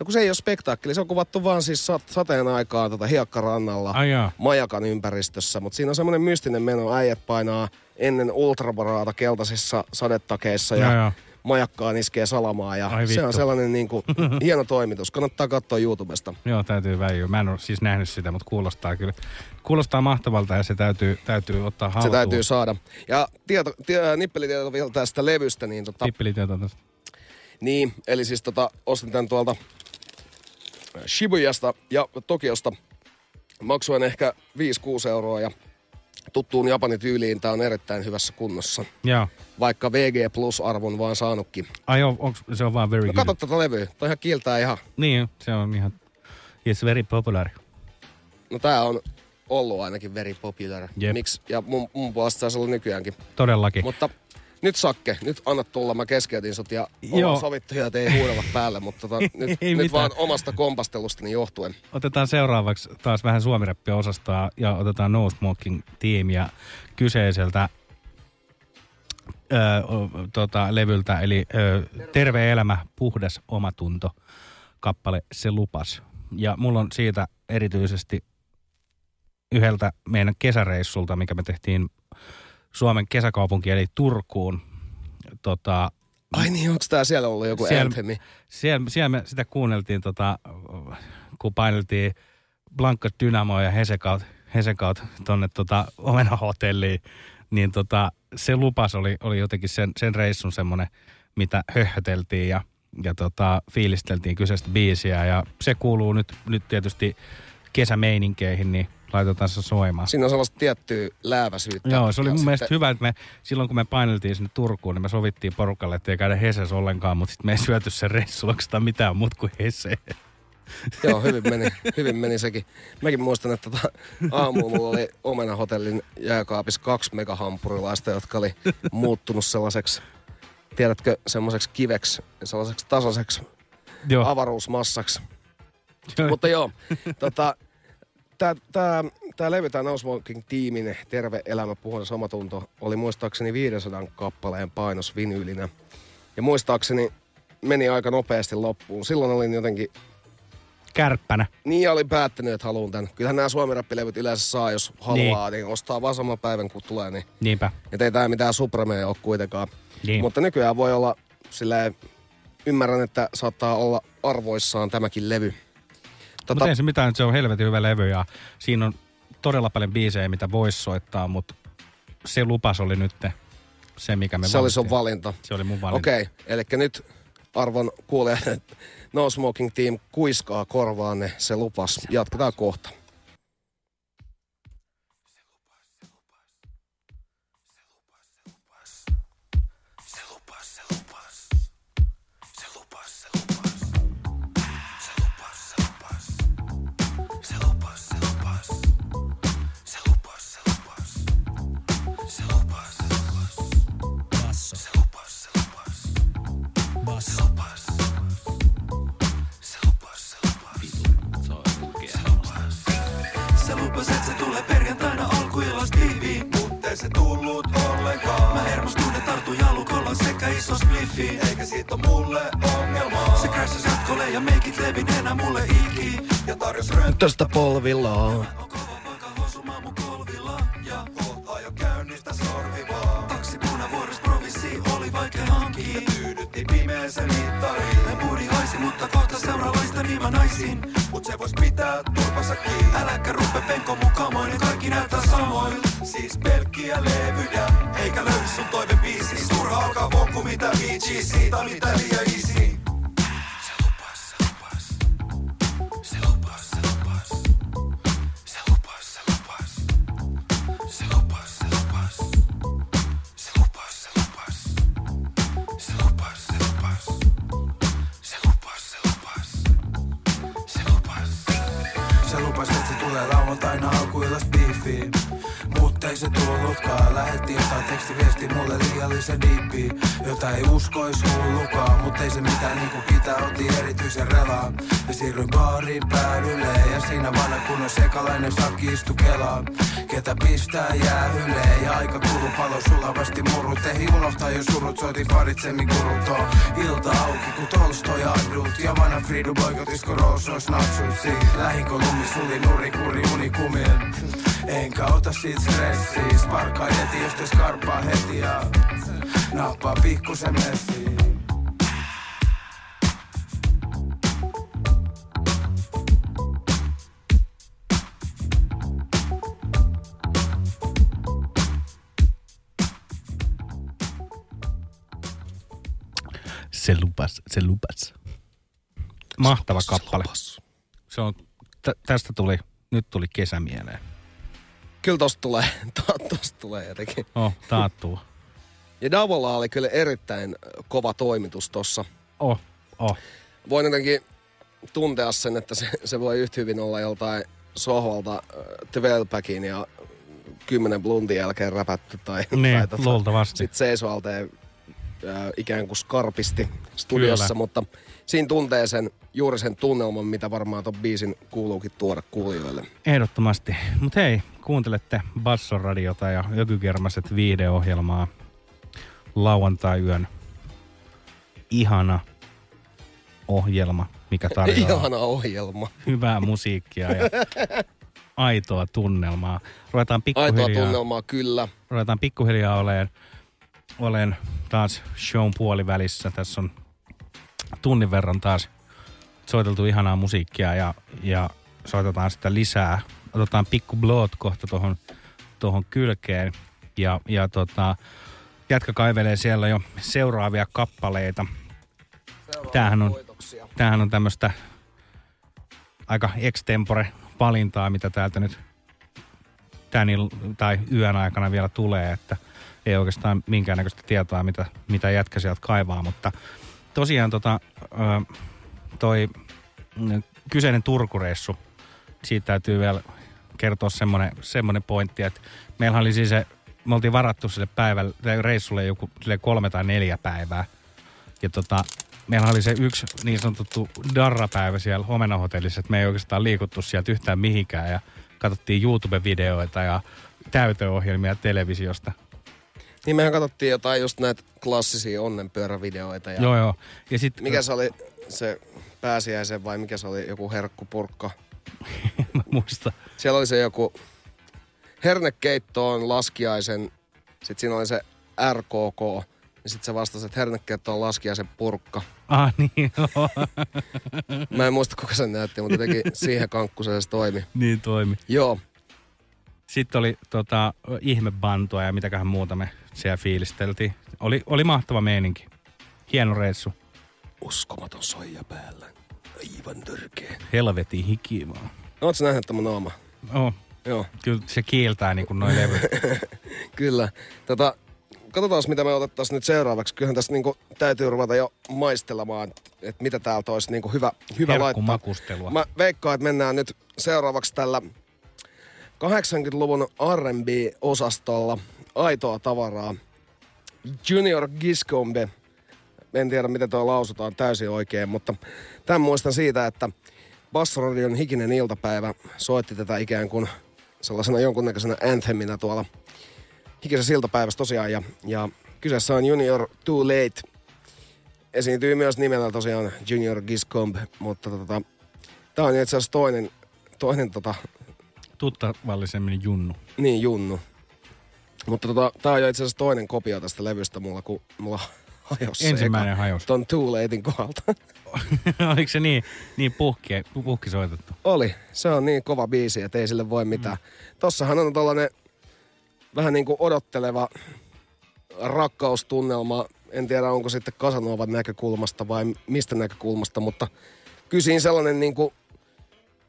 no kun se ei ole spektaakkeli, se on kuvattu vaan siis sat, sateen aikaan tota hiekkarannalla Ai jaa. majakan ympäristössä, mutta siinä on semmoinen mystinen meno, äijät painaa ennen ultrabaraata keltaisissa sadetakeissa ja joo. Majakkaan iskee salamaa ja Ai se on vittu. sellainen niin kuin, <laughs> hieno toimitus. Kannattaa katsoa YouTubesta. Joo, täytyy väijyä. Mä en ole siis nähnyt sitä, mutta kuulostaa kyllä. Kuulostaa mahtavalta ja se täytyy, täytyy ottaa haltuun. Se täytyy saada. Ja tieto, tie, nippelitieto vielä tästä levystä, niin, tota, Tippelitieto tästä. niin eli siis tota, ostin tämän tuolta Shibuyasta ja Tokiosta. Maksoin ehkä 5-6 euroa ja tuttuun Japanin tyyliin tämä on erittäin hyvässä kunnossa. Joo. Vaikka VG Plus-arvon vaan saanutkin. Ai on, onks, se on vaan very No good. kato tätä levyä, toi ihan kiiltää ihan. Niin, se on ihan... Yes, very popular. No tää on ollut ainakin very popular. Jep. Miksi? Ja mun, mun puolesta saisi olla nykyäänkin. Todellakin. Mutta nyt Sakke, nyt anna tulla. Mä keskeytin sut ja Joo. ollaan sovittu ja ei huudella päälle, mutta tota, <laughs> nyt, Ei nyt mitään. vaan omasta kompastelustani johtuen. Otetaan seuraavaksi taas vähän suomireppia osastoa ja otetaan No Smoking tiimiä kyseiseltä ö, tota, levyltä, eli ö, Terve elämä, puhdas omatunto kappale Se lupas. Ja mulla on siitä erityisesti yhdeltä meidän kesäreissulta, mikä me tehtiin Suomen kesäkaupunki eli Turkuun. Tota, Ai niin, onko tää siellä ollut joku Siellä- anthemi? siellä, siellä me sitä kuunneltiin, tota, kun paineltiin Blanco Dynamo ja Hesekaut, Hesekaut tonne tota, Omena-hotelliin, niin tota, se lupas oli, oli jotenkin sen, sen reissun semmoinen, mitä höhöteltiin ja, ja tota, fiilisteltiin kyseistä biisiä. Ja se kuuluu nyt, nyt tietysti kesämeininkeihin, niin laitetaan se soimaan. Siinä on sellaista tiettyä lääväsyyttä. Joo, se oli mun sitten- mielestä hyvä, että me silloin kun me paineltiin sinne Turkuun, niin me sovittiin porukalle, että ei käydä Heses ollenkaan, mutta sitten me ei syöty sen reissulla oikeastaan mitään muuta kuin Hese. <laughs> Joo, hyvin meni, hyvin meni sekin. Mäkin muistan, että tota, aamulla mulla oli Omena hotellin jääkaapissa kaksi megahampurilaista, jotka oli muuttunut sellaiseksi, tiedätkö, semmoiseksi kiveksi, sellaiseksi tasaiseksi Joo. avaruusmassaksi. Joo. Mutta joo, tota, tää, tää, tää levy, tää No Smoking tiimin Terve elämä, puhdas omatunto, oli muistaakseni 500 kappaleen painos vinyylinä. Ja muistaakseni meni aika nopeasti loppuun. Silloin olin jotenkin Kärppänä. niin ja olin päättänyt, että haluan tän. Kyllähän nämä suomirappilevyt yleensä saa, jos haluaa, niin, niin ostaa vaan saman päivän kun tulee. Niin, Niinpä. et ei tää mitään supremeja ole kuitenkaan. Niin. Mutta nykyään voi olla silleen, ymmärrän, että saattaa olla arvoissaan tämäkin levy. Tota... Mutta ei se mitään, se on helvetin hyvä levy ja siinä on todella paljon biisejä, mitä voisi soittaa, mutta se lupas oli nyt se, mikä me se oli sun valittiin. valinta. Se oli mun valinta. Okei, okay, eli nyt arvon kuulijat, <laughs> No Smoking Team kuiskaa korvaanne, se lupas. Jatketaan kohta. Spliffi, eikä siitä on mulle ongelmaa. Se crashas jatkolle ja meikit levineenä mulle iki. Ja tarjos röntgen Tästä polvillaan. hosumaan mun kolvilla. Ja oot ajo käynnistä sorvivaa. Taksi punavuoros provissi oli vaikea hankkia. Tyydytti pimeeseen mittariin. Mä naisin. Mut se vois pitää turpansa kiinni. Äläkä rupe penko mukamoin, niin kaikki näyttää samoin. Siis pelkkiä levyjä, eikä löydy sun toivebiisi. Turha alkaa vonku mitä viitsi, siitä mitä liian easy. Uskois hullukaan. Mut ei se mitään niinku pitää. Otin erityisen relaan. Ja siirryin baariin päädylle. Ja siinä vanha kunnon sekalainen sakki istu kelaa. Ketä pistää jäähylle. Ja aika kulu palo sulavasti murut. Ei unohtaa jo surut. Soitin parit semigurut. On ilta auki kun Tolstoi adut. Ja vanha Fridu boikotisko Rolls natsut. Lähinkö lumi suli nuri kuri unikumil. Enkä ota siitä stressiä. Sparkkaa heti jos te skarpaa heti. Ja nappaa pikkusen messiin. Se lupas, se lupas. Mahtava kappale. Se on, tä, tästä tuli, nyt tuli kesä mieleen. Kyllä tosta tulee, <laughs> to- tosta tulee jotenkin. Oh, taattuu. Ja Davolla oli kyllä erittäin kova toimitus tossa. Oh, oh. Voin jotenkin tuntea sen, että se, se voi yhtä hyvin olla joltain sohvalta äh, 12 ja 10 bluntin jälkeen räpätty tai, Niin, tai tota, luultavasti. Sit seisoalteen äh, ikään kuin skarpisti studiossa, Kyllä. mutta siinä tuntee sen, juuri sen tunnelman, mitä varmaan ton biisin kuuluukin tuoda kuulijoille. Ehdottomasti. Mutta hei, kuuntelette Basson radiota ja Ökykermaset viihdeohjelmaa lauantai-yön ihana ohjelma, mikä tarjoaa Ihana ohjelma. hyvää musiikkia ja <laughs> aitoa tunnelmaa. Ruvetaan Aitoa pikkuhiljaa, tunnelmaa, kyllä. ruvetaan pikkuhiljaa oleen, olen taas shown puolivälissä. Tässä on tunnin verran taas soiteltu ihanaa musiikkia ja, ja soitetaan sitä lisää. Otetaan pikku bloot kohta tuohon tohon kylkeen ja, ja tota, jätkä kaivelee siellä jo seuraavia kappaleita. Tämähän on, tämähän on tämmöistä aika extempore valintaa, mitä täältä nyt tän il- tai yön aikana vielä tulee, että ei oikeastaan minkäännäköistä tietoa, mitä, mitä jätkä sieltä kaivaa, mutta tosiaan tota, ö, toi mm, kyseinen Turkureissu, siitä täytyy vielä kertoa semmoinen, semmoinen pointti, että meillä oli siis se, me oltiin varattu sille päivälle, tai reissulle joku sille kolme tai neljä päivää. Ja tota, meillä oli se yksi niin sanottu darrapäivä siellä Homena-hotellissa, että me ei oikeastaan liikuttu sieltä yhtään mihinkään ja katsottiin YouTube-videoita ja täytöohjelmia televisiosta. Niin mehän katsottiin jotain just näitä klassisia onnenpyörävideoita. Ja Joo, joo. Ja sit, Mikä se oli se pääsiäisen vai mikä se oli joku herkkupurkka? <laughs> Mä muista. Siellä oli se joku hernekeittoon laskiaisen, sitten siinä oli se RKK, ja sitten se vastasi, että hernekeitto on laskiaisen purkka. Ah niin, joo. <laughs> Mä en muista, kuka sen näytti, mutta teki siihen kankkuseen se toimi. niin toimi. Joo. Sitten oli tota, ihmebantua ja mitäköhän muuta me siellä fiilisteltiin. Oli, oli mahtava meininki. Hieno reissu. Uskomaton soija päällä. Aivan törkeä. Helvetin hiki vaan. Ootko nähnyt tämän naama? Oh, Joo. kyllä se kiiltää niin kuin noin levyt. <laughs> Kyllä. Tota, katsotaan, mitä me otettaisiin nyt seuraavaksi. Kyllähän tässä niinku täytyy ruveta jo maistelemaan, että mitä täältä olisi niinku hyvä, hyvä laittaa. Herkkumakustelua. Mä veikkaan, että mennään nyt seuraavaksi tällä 80-luvun R&B-osastolla aitoa tavaraa. Junior Giscombe. En tiedä, miten tuo lausutaan täysin oikein, mutta tämän muistan siitä, että Bassradion hikinen iltapäivä soitti tätä ikään kuin sellaisena jonkunnäköisenä anthemina tuolla hikisessä iltapäivässä tosiaan. Ja, ja kyseessä on Junior Too Late esiintyy myös nimellä tosiaan Junior Giscomb, mutta tota, tää on itse asiassa toinen, toinen tota, Tuttavallisemmin Junnu. niin Junnu. Mutta tota, tää on jo itse asiassa toinen kopio tästä levystä mulla, kun mulla hajosi Ensimmäinen eka hajosi. Ton Latein kohdalta. <laughs> Oliko se niin, niin puhki, puhki soitettu? Oli. Se on niin kova biisi, että ei sille voi mitään. Mm. Tossahan on tollanen vähän niin kuin odotteleva rakkaustunnelma. En tiedä, onko sitten Kasanovan näkökulmasta vai mistä näkökulmasta, mutta kyllä siinä sellainen niin kuin,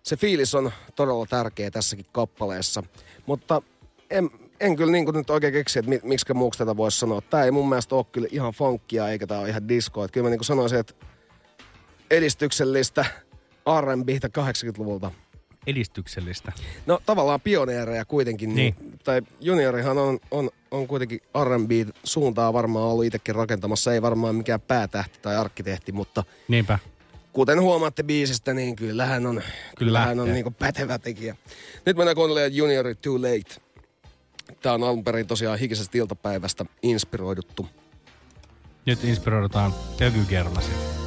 se fiilis on todella tärkeä tässäkin kappaleessa. Mutta en, en kyllä niin nyt oikein keksi, että mi, miksi muuksi tätä voisi sanoa. Tämä ei mun mielestä ole kyllä ihan funkia eikä tämä ole ihan. Että kyllä mä niin sanoisin, että edistyksellistä R&Btä 80-luvulta. Edistyksellistä. No tavallaan pioneereja kuitenkin. Niin. Tai juniorihan on, on, on kuitenkin R&B suuntaa varmaan ollut itsekin rakentamassa. Ei varmaan mikään päätähti tai arkkitehti, mutta Niinpä. kuten huomaatte biisistä, niin kyllähän on, kyllähän on niinku pätevä tekijä. Nyt mennään kuuntelemaan Junior Too Late. Tämä on alun perin tosiaan hikisestä iltapäivästä inspiroiduttu. Nyt inspiroidutaan ökykermasit.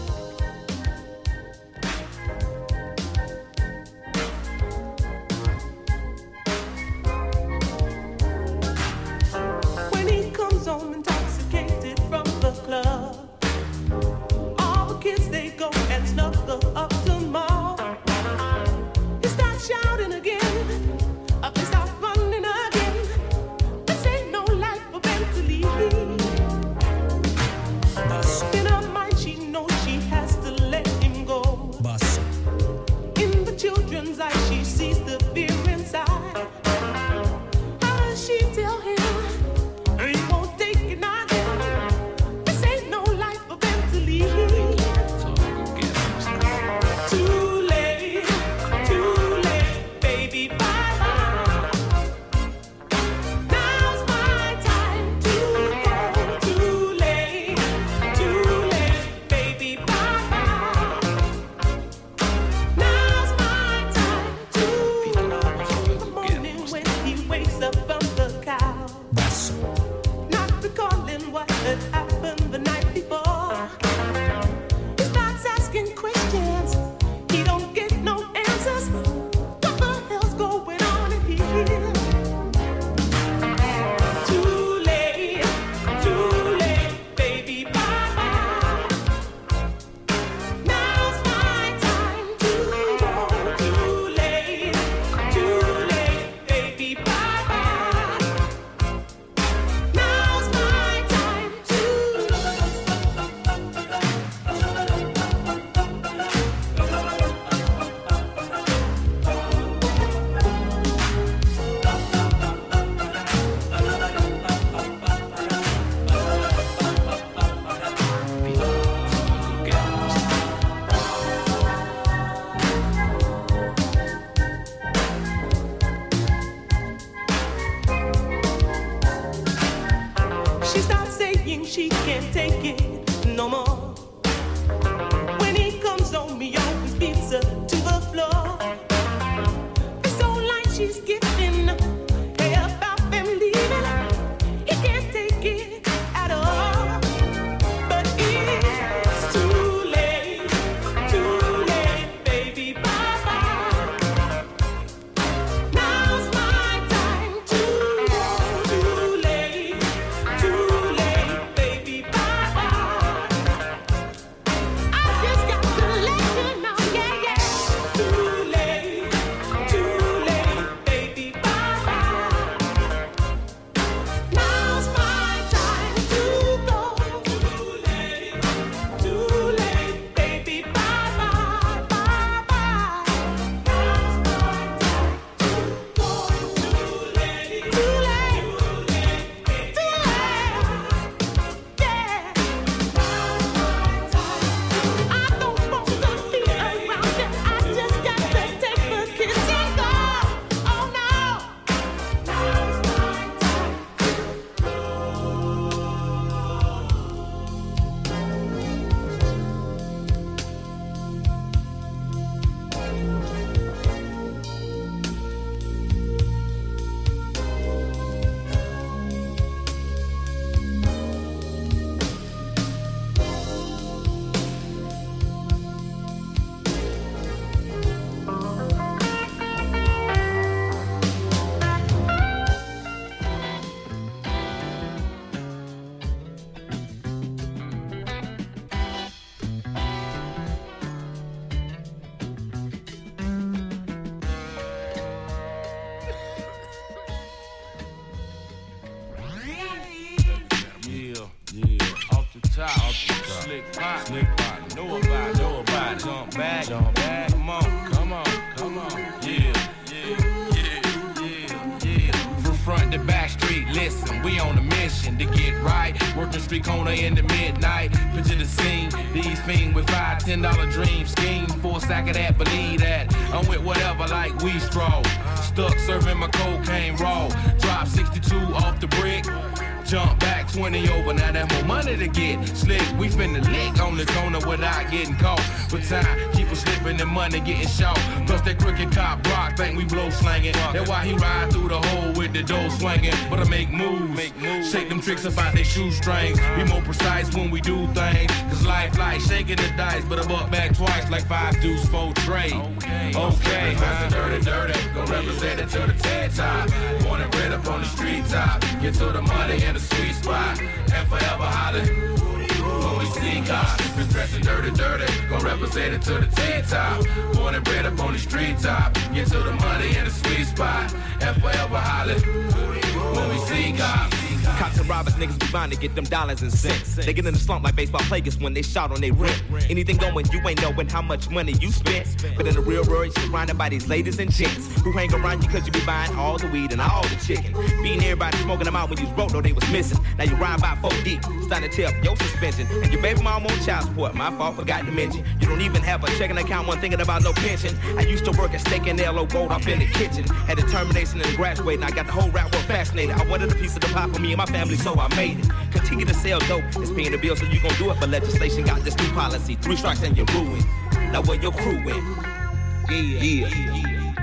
The money getting short. Plus that crooked cop rock, think we blow slanging. That's why he ride through the hole with the dough swinging. But I make moves, make moves. Shake them tricks about their shoestrings. Be more precise when we do things. Cause life like shaking the dice, but I buck back twice like five deuce, four trade. Okay, okay, huh? dirty, dirty. Gon' represent it to the TED top. Born and bred up on the street top. Get to the money in the sweet spot. And forever hollering. Cops, been dressing dirty, dirty. Gon' represent it to the T-top. Born and bred up on the street top. Get to the money in the sweet spot. And forever hollering. When we see cops. Cops and robbers, niggas be bound to get them dollars and cents. They get in the slump like baseball players when they shot on their rent. Anything going, you ain't knowing how much money you spent. But in the real world, you're surrounded by these ladies and gents who hang around you cause you be buying all the weed and all the chicken. Being everybody smoking them out when you broke, though they was missing. Now you ride by 4 deep, starting to tear up your suspension. And your baby mom on child support, my fault, forgot to mention. You don't even have a checking account, one thinking about no pension. I used to work at Steak and L.O. Gold up in the kitchen. Had determination and graduating, I got the whole rap world fascinated. I wanted a piece of the pie for me and my family, so I made it. Continue to sell dope, it's paying the bill, so you gon' do it. But legislation got this new policy, three strikes and you're ruined. Now where your crew at? Yeah, yeah.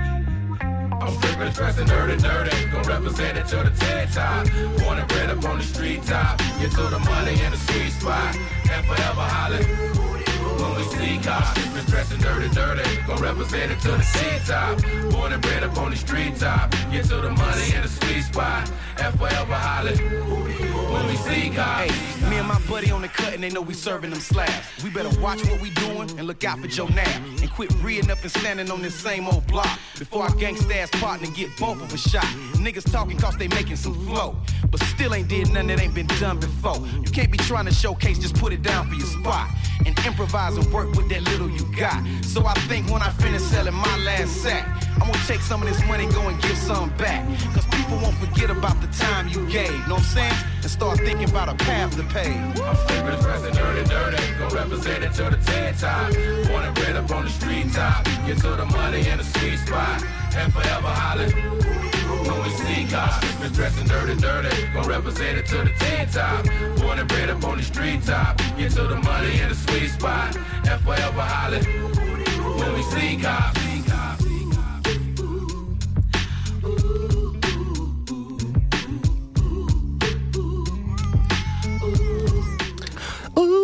I'm stripping, dressing dirty, dirty. Gonna represent it to the TED top. Born and bred up on the street top. Get to the money in the sweet spot. And forever hollering. When we see cops, stripping, dressing dirty, dirty. Gonna represent it to the T-top. Born and bred up on the street top. Get to the money in the sweet spot. And forever. When we see cops. Hey, me and my buddy on the cut and they know we serving them slabs. We better watch what we doing and look out for Joe Nab. And quit reading up and standing on this same old block. Before our gangsta ass partner get both of us shot. Niggas talking cause they making some flow. But still ain't did nothing that ain't been done before. You can't be trying to showcase, just put it down for your spot. And improvise and work with that little you got. So I think when I finish selling my last sack, I'm gonna take some of this money, go and give some back. Cause people won't forget about the time you gave, know what I'm saying? And start thinking about a path to pay. I'm stripping, dressing dirty, dirty. Gon' represent it to the TED top. Born and bred up on the street top. Get to the money in the sweet spot. And forever hollering. When we see cops, stripping, dressing dirty, dirty. Gon' represent it to the TED top. Born and bred up on the street top. Get to the money in the sweet spot. And forever hollering. When we see cops.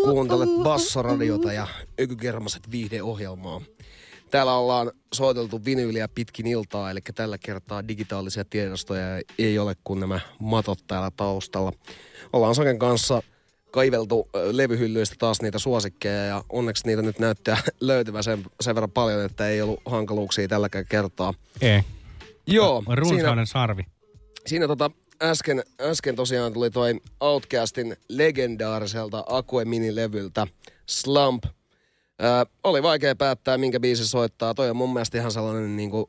Kuuntelet Bassoradiota ja Ökykermaset viihdeohjelmaa. Täällä ollaan soiteltu vinyyliä pitkin iltaa, eli tällä kertaa digitaalisia tiedostoja ei ole kuin nämä matot täällä taustalla. Ollaan Saken kanssa kaiveltu levyhyllyistä taas niitä suosikkeja ja onneksi niitä nyt näyttää <laughs> löytyvän sen, sen verran paljon, että ei ollut hankaluuksia tälläkään kertaa. Ei. Joo, Runsainen sarvi. Siinä tota, äsken, äsken tosiaan tuli toi Outcastin legendaariselta Akue minilevyltä Slump. Ää, oli vaikea päättää, minkä biisi soittaa. Toi on mun mielestä ihan sellainen niinku,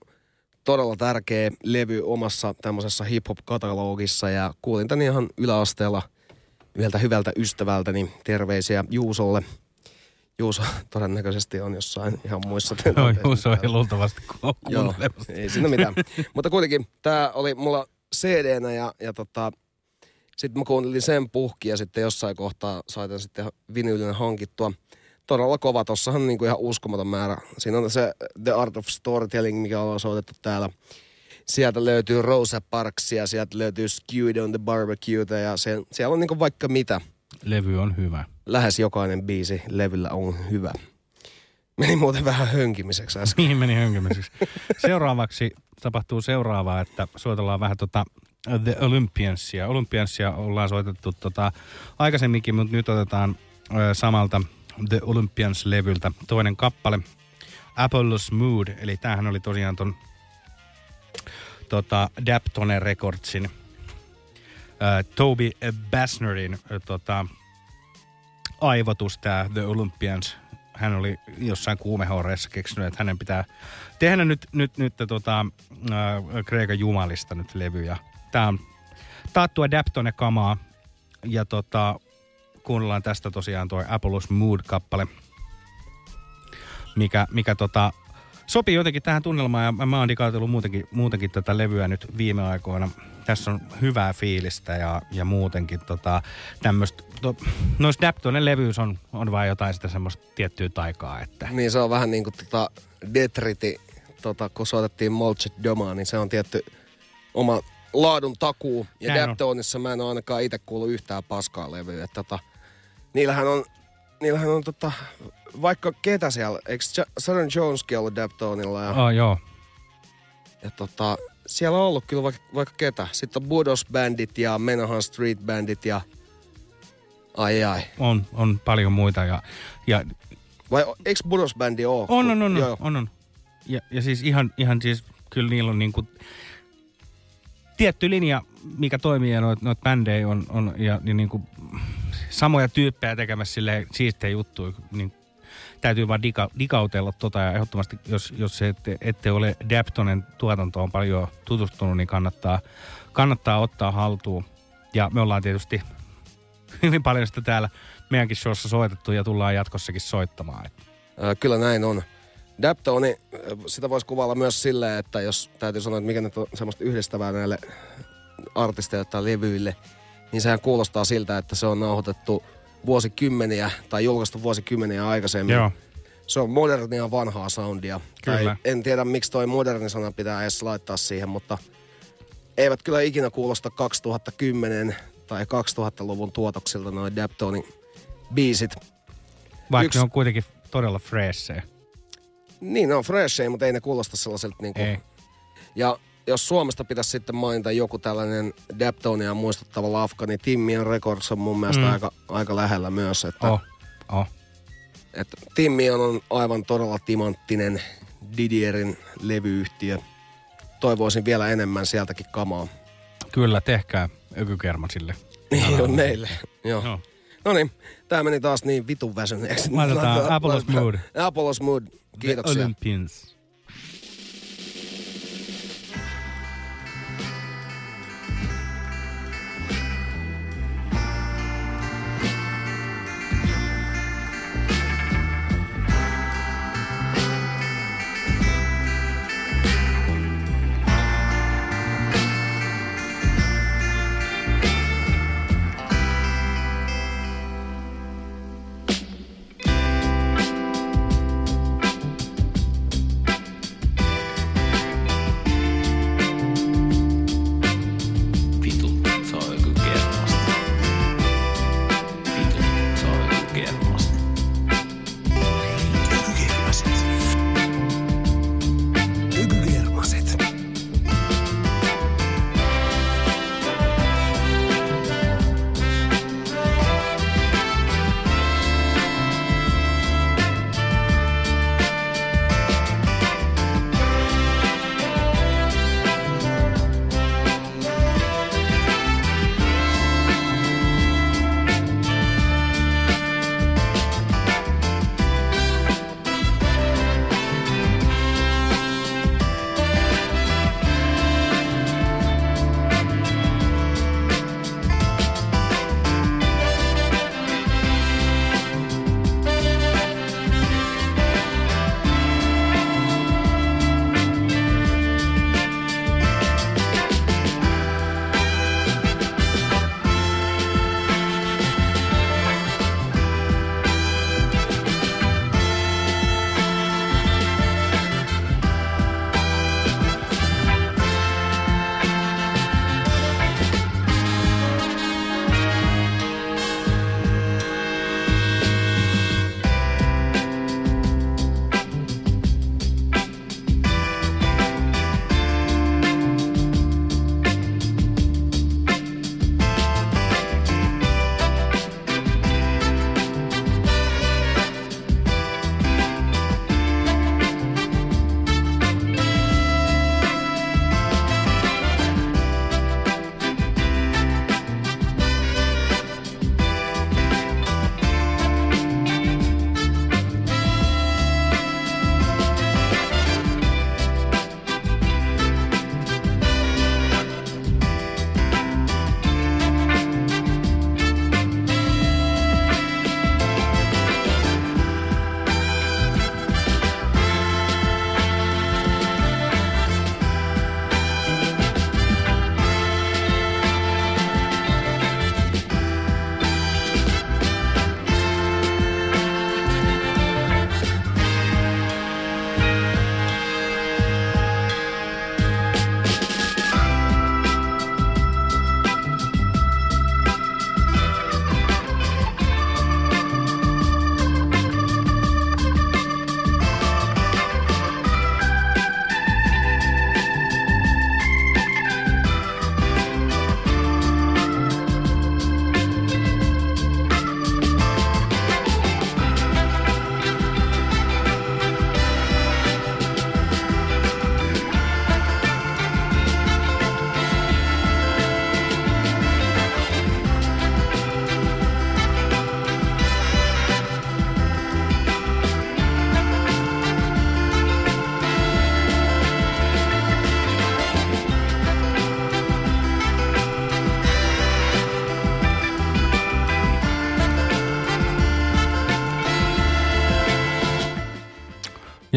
todella tärkeä levy omassa tämmöisessä hip-hop-katalogissa. Ja kuulin tän ihan yläasteella yhdeltä hyvältä ystävältäni terveisiä Juusolle. Juuso todennäköisesti on jossain ihan muissa Joo, Juuso ei luultavasti ku- Joo, ei siinä mitään. Mutta kuitenkin tämä oli mulla CD-nä ja, ja tota, sitten mä kuuntelin sen puhki ja sitten jossain kohtaa saitan sitten vinyylinen hankittua. Todella kova, tossahan niinku ihan uskomaton määrä. Siinä on se The Art of Storytelling, mikä on soitettu täällä. Sieltä löytyy Rosa Parksia, sieltä löytyy Skewed on the Barbecueta ja se, siellä on niinku vaikka mitä. Levy on hyvä. Lähes jokainen biisi levyllä on hyvä. Meni muuten vähän hönkimiseksi äsken. Mihin meni hönkymiseksi? <laughs> Seuraavaksi tapahtuu seuraavaa, että soitellaan vähän tota The Olympiansia. Olympiansia ollaan soitettu tota aikaisemminkin, mutta nyt otetaan ö, samalta The Olympians-levyltä toinen kappale. Apollo's Mood, eli tämähän oli tosiaan ton tota, Daptone Recordsin ö, Toby Bassnerin ö, tota, aivotus, tämä The Olympians. Hän oli jossain kuumehorreissa keksinyt, että hänen pitää tehdä nyt, nyt, nyt tota, äh, Kreikan jumalista nyt levyjä. Tämä on taattua Daptone-kamaa. Ja tota, kuunnellaan tästä tosiaan tuo Apollos Mood-kappale, mikä, mikä tota, sopii jotenkin tähän tunnelmaan ja mä oon muutenkin, muutenkin tätä levyä nyt viime aikoina. Tässä on hyvää fiilistä ja, ja muutenkin tota, tämmöistä, to, noissa Daptonen levyys on, on vaan jotain sitä semmoista tiettyä taikaa, että Niin se on vähän niin kuin tota Detriti, tota, kun soitettiin Molchet Domaa, niin se on tietty oma laadun takuu. Ja. Daptonissa mä en ole ainakaan itse kuullut yhtään paskaa levyä. Et Tota, niillähän on, niillähän on tota, vaikka ketä siellä, eikö Southern Joneskin ollut Daptonilla? Ja, oh, joo. ja tota, siellä on ollut kyllä vaikka, vaikka ketä. Sitten on Budos Bandit ja Menahan Street Bandit ja ai ai. On, on paljon muita ja, ja Vai eikö Budos Bandi ole? On, on, on, on, on, on. Ja, ja siis ihan, ihan siis, kyllä niillä on niinku tietty linja, mikä toimii ja noita noit bändejä on, on ja, ja niinku samoja tyyppejä tekemässä silleen siistejä juttuja, niin täytyy vaan diga, digautella tota ja ehdottomasti, jos, jos ette, ette ole Daptonen tuotantoon paljon tutustunut, niin kannattaa, kannattaa ottaa haltuun. Ja me ollaan tietysti <laughs> hyvin paljon sitä täällä meidänkin showssa soitettu ja tullaan jatkossakin soittamaan. Et Ö, Kyllä näin on. Daptoni, sitä voisi kuvailla myös silleen, että jos täytyy sanoa, että mikä nyt on semmoista yhdistävää näille artisteille tai levyille, niin sehän kuulostaa siltä, että se on nauhoitettu vuosikymmeniä tai julkaistu vuosikymmeniä aikaisemmin. Joo. Se on modernia vanhaa soundia. Kyllä. Tai en tiedä, miksi toi moderni sana pitää edes laittaa siihen, mutta eivät kyllä ikinä kuulosta 2010 tai 2000-luvun tuotoksilta noin Daptonin biisit. Vaikka Yksi- ne on kuitenkin todella freshejä. Niin, ne on freshejä, mutta ei ne kuulosta sellaiselta niinku... Ei. Ja jos Suomesta pitäisi sitten mainita joku tällainen Daptonia muistuttava lafka, niin Timmian Records on mun mielestä Mm. aika, aika lähellä myös. Että, Oh, oh. että Timmian on aivan todella timanttinen Didierin levyyhtiö. Toivoisin vielä enemmän sieltäkin kamaa. Kyllä, tehkää ökykermasille. Niin on meille. Joo. Joo. No niin, tää meni taas niin vitun väsyneeksi. Laitetaan Apollos Mood. Apollos Mood. Kiitoksia. The Olympians.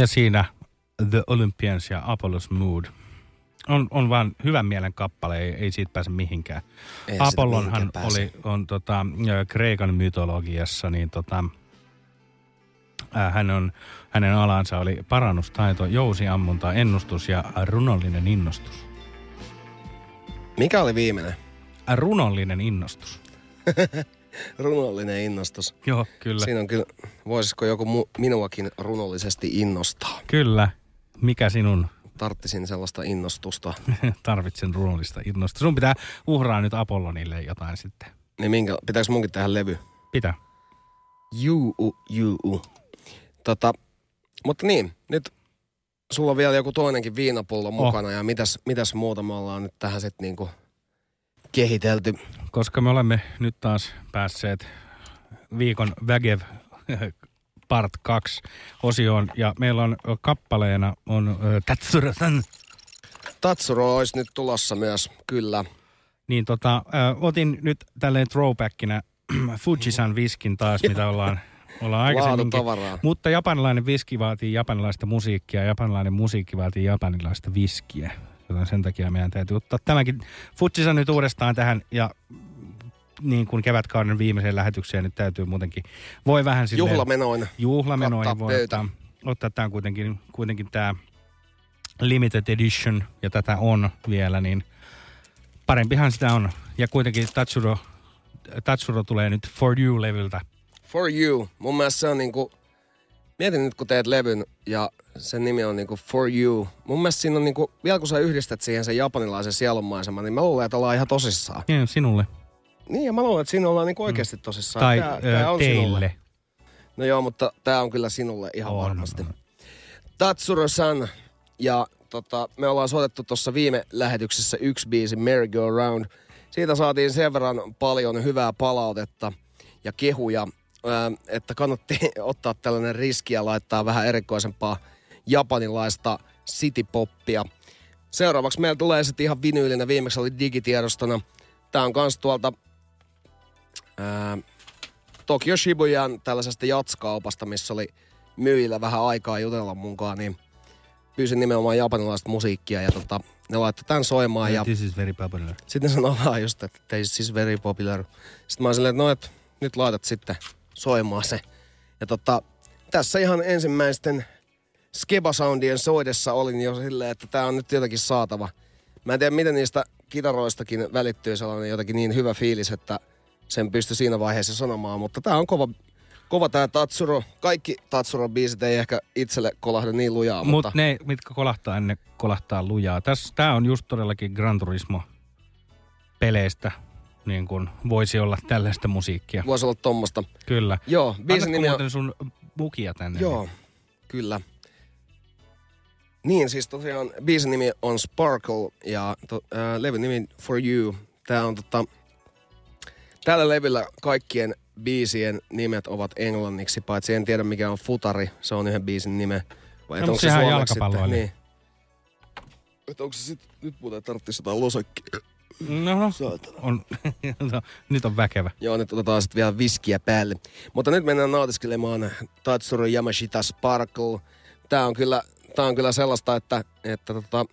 Ja siinä The Olympians ja Apollo's Mood. On, on vaan hyvän mielen kappale, ei, ei siitä pääse mihinkään. Ei Apollonhan mihinkään pääse. oli, on tota, Kreikan mytologiassa, niin tota, äh, hän on, hänen alansa oli parannustaito, jousiammunta, ennustus ja runollinen innostus. Mikä oli viimeinen? Runollinen innostus. <laughs> Runollinen innostus. Joo, kyllä. Siinä on kyllä, voisiko joku mu, minuakin runollisesti innostaa? Kyllä. Mikä sinun Tarttisin sellaista innostusta. <laughs> tarvitsen runollista innostusta? Sun pitää uhraa nyt Apollonille jotain sitten. Niin minkä, pitääkö munkin tehdä levy? Pitää. Juu, juu. Tota, mutta niin, nyt sulla on vielä joku toinenkin viinapullo mukana ja mitäs, mitäs muuta me ollaan nyt tähän sitten niinku kehitelty. Koska me olemme nyt taas päässeet viikon Vägev part 2 osioon ja meillä on kappaleena on ö, Tatsurasan. Tatsuro olisi nyt tulossa myös, kyllä. Niin tota, otin nyt tälleen throwbackina <clears throat> Fujisan viskin taas, mitä ollaan, ollaan aikaisemminkin. Mutta japanilainen viski vaatii japanilaista musiikkia, ja japanilainen musiikki vaatii japanilaista viskiä. Joten sen takia meidän täytyy ottaa tämäkin Fujisan nyt uudestaan tähän ja niin kuin kevätkauden viimeiseen lähetykseen nyt täytyy muutenkin, voi vähän silleen... Juhlamenoin. Juhlamenoihin voi pöytä. ottaa, ottaa tämä kuitenkin, kuitenkin tämä limited edition, ja tätä on vielä, niin parempihan sitä on. Ja kuitenkin Tatsuro, Tatsuro tulee nyt For You-levyltä. For You. Mun mielestä se on niinku, mietin nyt kun teet levyn ja sen nimi on niinku For You. Mun mielestä siinä on niinku, vielä kun sä yhdistät siihen sen japanilaisen sielunmaiseman, niin mä luulen, että ollaan ihan tosissaan. Niin, sinulle. Niin ja mä luulen, että siinä ollaan niinku oikeasti tosissaan. Tai Tää- ö, tää on sinulle. teille. No joo, mutta tää on kyllä sinulle ihan On, varmasti. Tatsuro-san ja tota, me ollaan soitettu tuossa viime lähetyksessä yksi biisi Merry Go Round. Siitä saatiin sen verran paljon hyvää palautetta ja kehuja, että kannatti <laughs> ottaa tällainen riski ja laittaa vähän erikoisempaa japanilaista citypoppia. Seuraavaksi meillä tulee sitten ihan vinyylinen, viimeksi oli digitiedostona. Tää on kans tuolta ää, Tokyo Shibuyan tällaisesta jatskaupasta, missä oli myyjillä vähän aikaa jutella mukaan, niin pyysin nimenomaan japanilaista musiikkia ja tota, ne laittoi tämän soimaan ja This is very popular. sitten ne sanoi vaan just, että this is very popular. Sitten mä olin silleen, että no et, nyt laitat sitten soimaan se. Ja tota, tässä ihan ensimmäisten Skeba-soundien soidessa olin jo silleen, että tää on nyt jotakin saatava. Mä en tiedä, miten niistä kitaroistakin välittyy sellainen jotakin niin hyvä fiilis, että sen pystyi siinä vaiheessa sanomaan, mutta tää on kova, kova tää Tatsuro. Kaikki Tatsuro-biisit ei ehkä itselle kolahda niin lujaa, Mutta mutta... Mut ne, mitkä kolahtaa, ne kolahtaa lujaa. Tässä, tää on just todellakin Gran Turismo peleistä, niin kuin voisi olla tällaista musiikkia. Voisi olla tommosta. Kyllä. Joo, biisin nimi on... sun mukia tänne? Joo, kyllä. Niin, siis tosiaan biisin nimi on Sparkle ja to, ää, levyn nimi For You. Tää on tota... Tällä levyllä kaikkien biisien nimet ovat englanniksi, paitsi en tiedä mikä on Futari, se on yhden biisin nime. Vai No, mutta sehän on suomeksi jalkapalloilija. Niin. Että onko se sit, nyt muuten tarvitsisi jotain losakkia. No, no on, no, <laughs> nyt on väkevä. Joo, nyt otetaan sitten vielä viskiä päälle. Mutta nyt mennään nautiskelemaan Tatsuro Yamashita Sparkle. Tää on kyllä, tää on kyllä sellaista, että, että tota,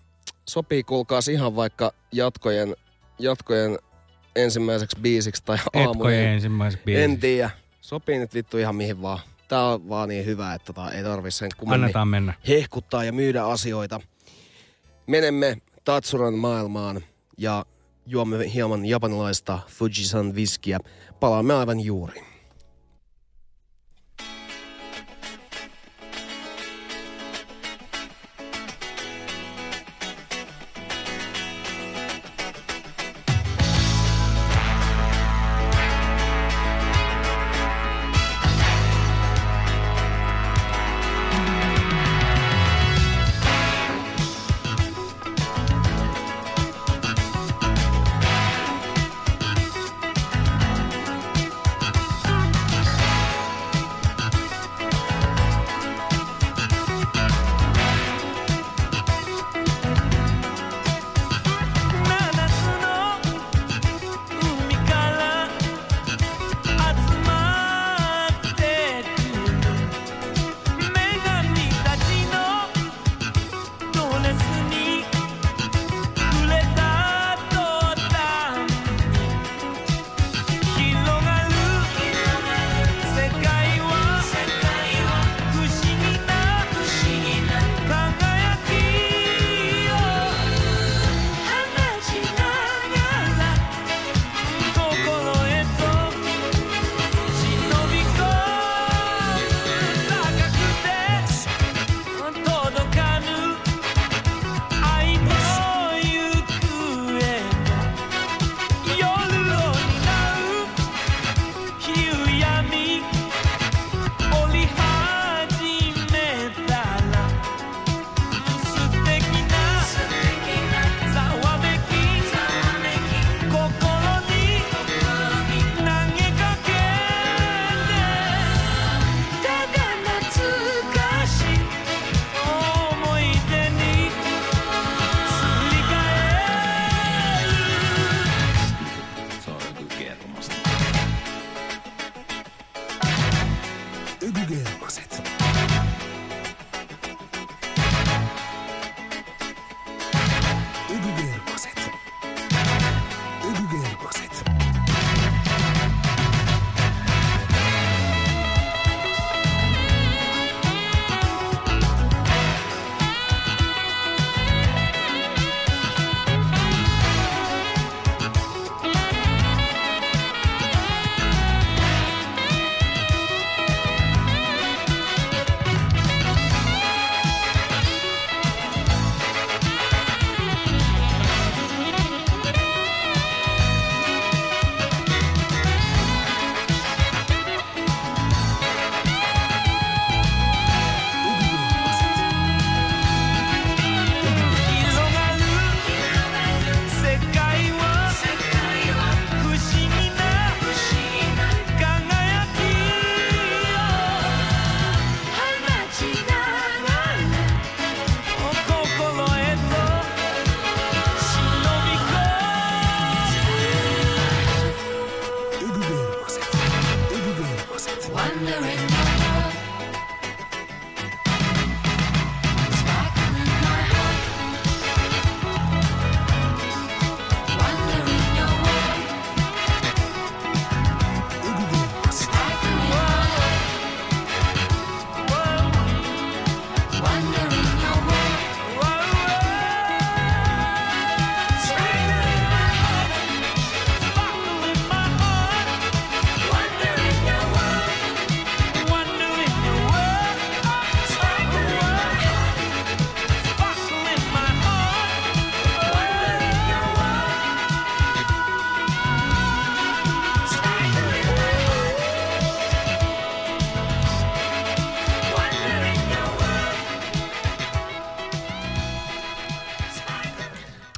sopii kuulkaas ihan vaikka jatkojen, jatkojen ensimmäiseksi biisiksi tai aamujen. Etkojen ensimmäiseksi biisiksi. En tiedä. Sopii nyt vittu ihan mihin vaan. Tää on vaan niin hyvä, että tota, ei tarvi sen kummemmin Annetaan mennä. hehkuttaa ja myydä asioita. Menemme Tatsuran maailmaan ja juomme hieman japanilaista Fujisan viskiä. Palaamme aivan juuri.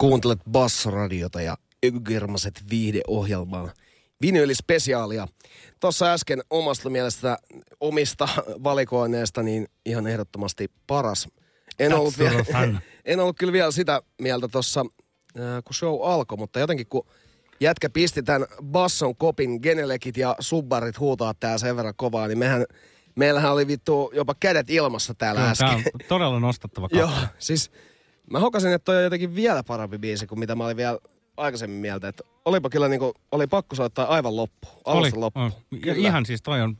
Kuuntelet Bass-radiota ja Ökygermaset viihdeohjelmaa. Vinyylispesiaalia. Tuossa äsken omasta mielestä omista valikoineista niin ihan ehdottomasti paras. En That's ollut, vielä, <laughs> en ollut kyllä vielä sitä mieltä tuossa, kun show alkoi, mutta jotenkin kun jätkä pisti tämän basson kopin, genelekit ja subbarit huutaa tää sen verran kovaa, niin mehän, meillähän oli vittu jopa kädet ilmassa täällä Kyllä, äsken. tää on todella nostattava <laughs> Joo, kappale. siis mä hokasin, että toi on jotenkin vielä parempi biisi kuin mitä mä olin vielä aikaisemmin mieltä. Että olipa kyllä niinku, oli pakko soittaa aivan loppu, alusta Oli, loppuun. on. Ja ihan siis toi on,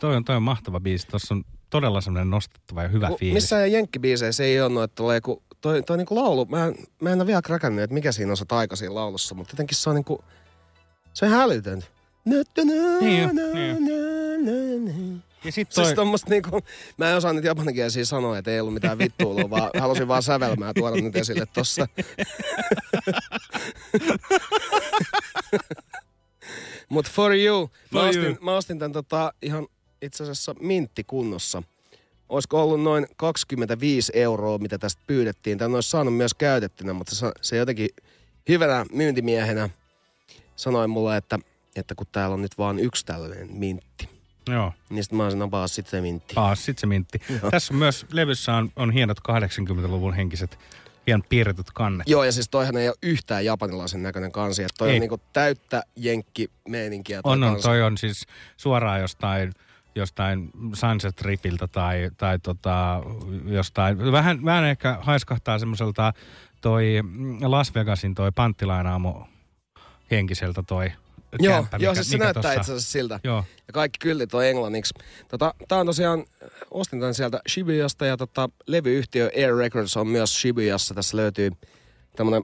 toi on, toi on mahtava biisi. Tuossa on todella semmoinen nostettava ja hyvä fiilis. Missään jenkkibiiseissä ei ole noita tulee, kun toi, toi niinku laulu, mä en, mä en ole vielä kräkännyt, että mikä siinä on se taika siinä laulussa, mutta jotenkin se on niinku, se on ihan älytöntä. Niin jo, niin jo. Ja sit toi, Siis tommoista niinku, mä en osaa nyt japaninkielisiä sanoa, että ei ollut mitään vittuilua, vaan halusin vaan sävelmää tuoda nyt esille tossa. Mut for you, mä, For ostin, you. mä ostin tän tota ihan itse asiassa minttikunnossa. Olisiko ollut noin 25 euroa, mitä tästä pyydettiin. Tän olisi saanut myös käytettynä, mutta se, se jotenkin hyvänä myyntimiehenä sanoi mulle, että, että kun täällä on nyt vaan yksi tällainen mintti. Joo, Niin sit mä vaan sitten se mintti. taas sit se mintti. <laughs> Tässä on myös, levyssä on, on hienot 80-luvun henkiset, hienot piirretyt kannet. Joo, ja siis toihan ei ole yhtään japanilaisen näköinen kansi. Että toi Ei. on niinku täyttä jenkki-meininkiä. toi On, on, kansi. toi on siis suoraan jostain, jostain Sunset Tripiltä tai, tai tota, jostain, vähän, vähän ehkä haiskahtaa semmoiselta toi Las Vegasin toi panttilainaamo henkiseltä toi Joo, kämppä, joo mikä- siis se mikä näyttää tossa- itse asiassa siltä. Joo. Ja kaikki kyltit on englanniksi. Tota, tää on tosiaan, ostin tän sieltä Shibuyasta ja tota, levyyhtiö Air Records on myös Shibuyassa. Tässä löytyy tämmönen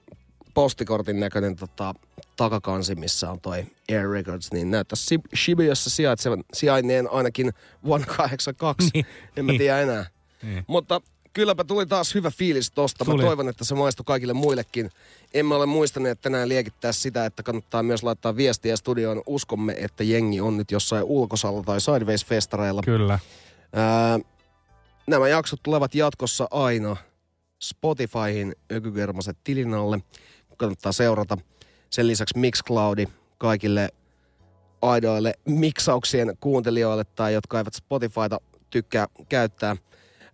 postikortin näköinen tota, takakansi, missä on toi Air Records, niin näyttää Shib- Shibuyassa sijaitsevan, sijainneen ainakin vuonna 82. Niin, en mä tiedä enää. Niin. Mutta kylläpä tuli taas hyvä fiilis tosta. Mä Tuli. toivon, että se maistuu kaikille muillekin. Emme ole muistaneet tänään liekittää sitä, että kannattaa myös laittaa viestiä studioon. Uskomme, että jengi on nyt jossain ulkosalla tai Sideways-festareilla. Kyllä. Ää, nämä jaksot tulevat jatkossa aina Spotifyhin Ökygermaset tilin alle. Kannattaa seurata. Sen lisäksi Mixcloudi kaikille aidoille miksauksien kuuntelijoille tai jotka eivät Spotifyta tykkää käyttää.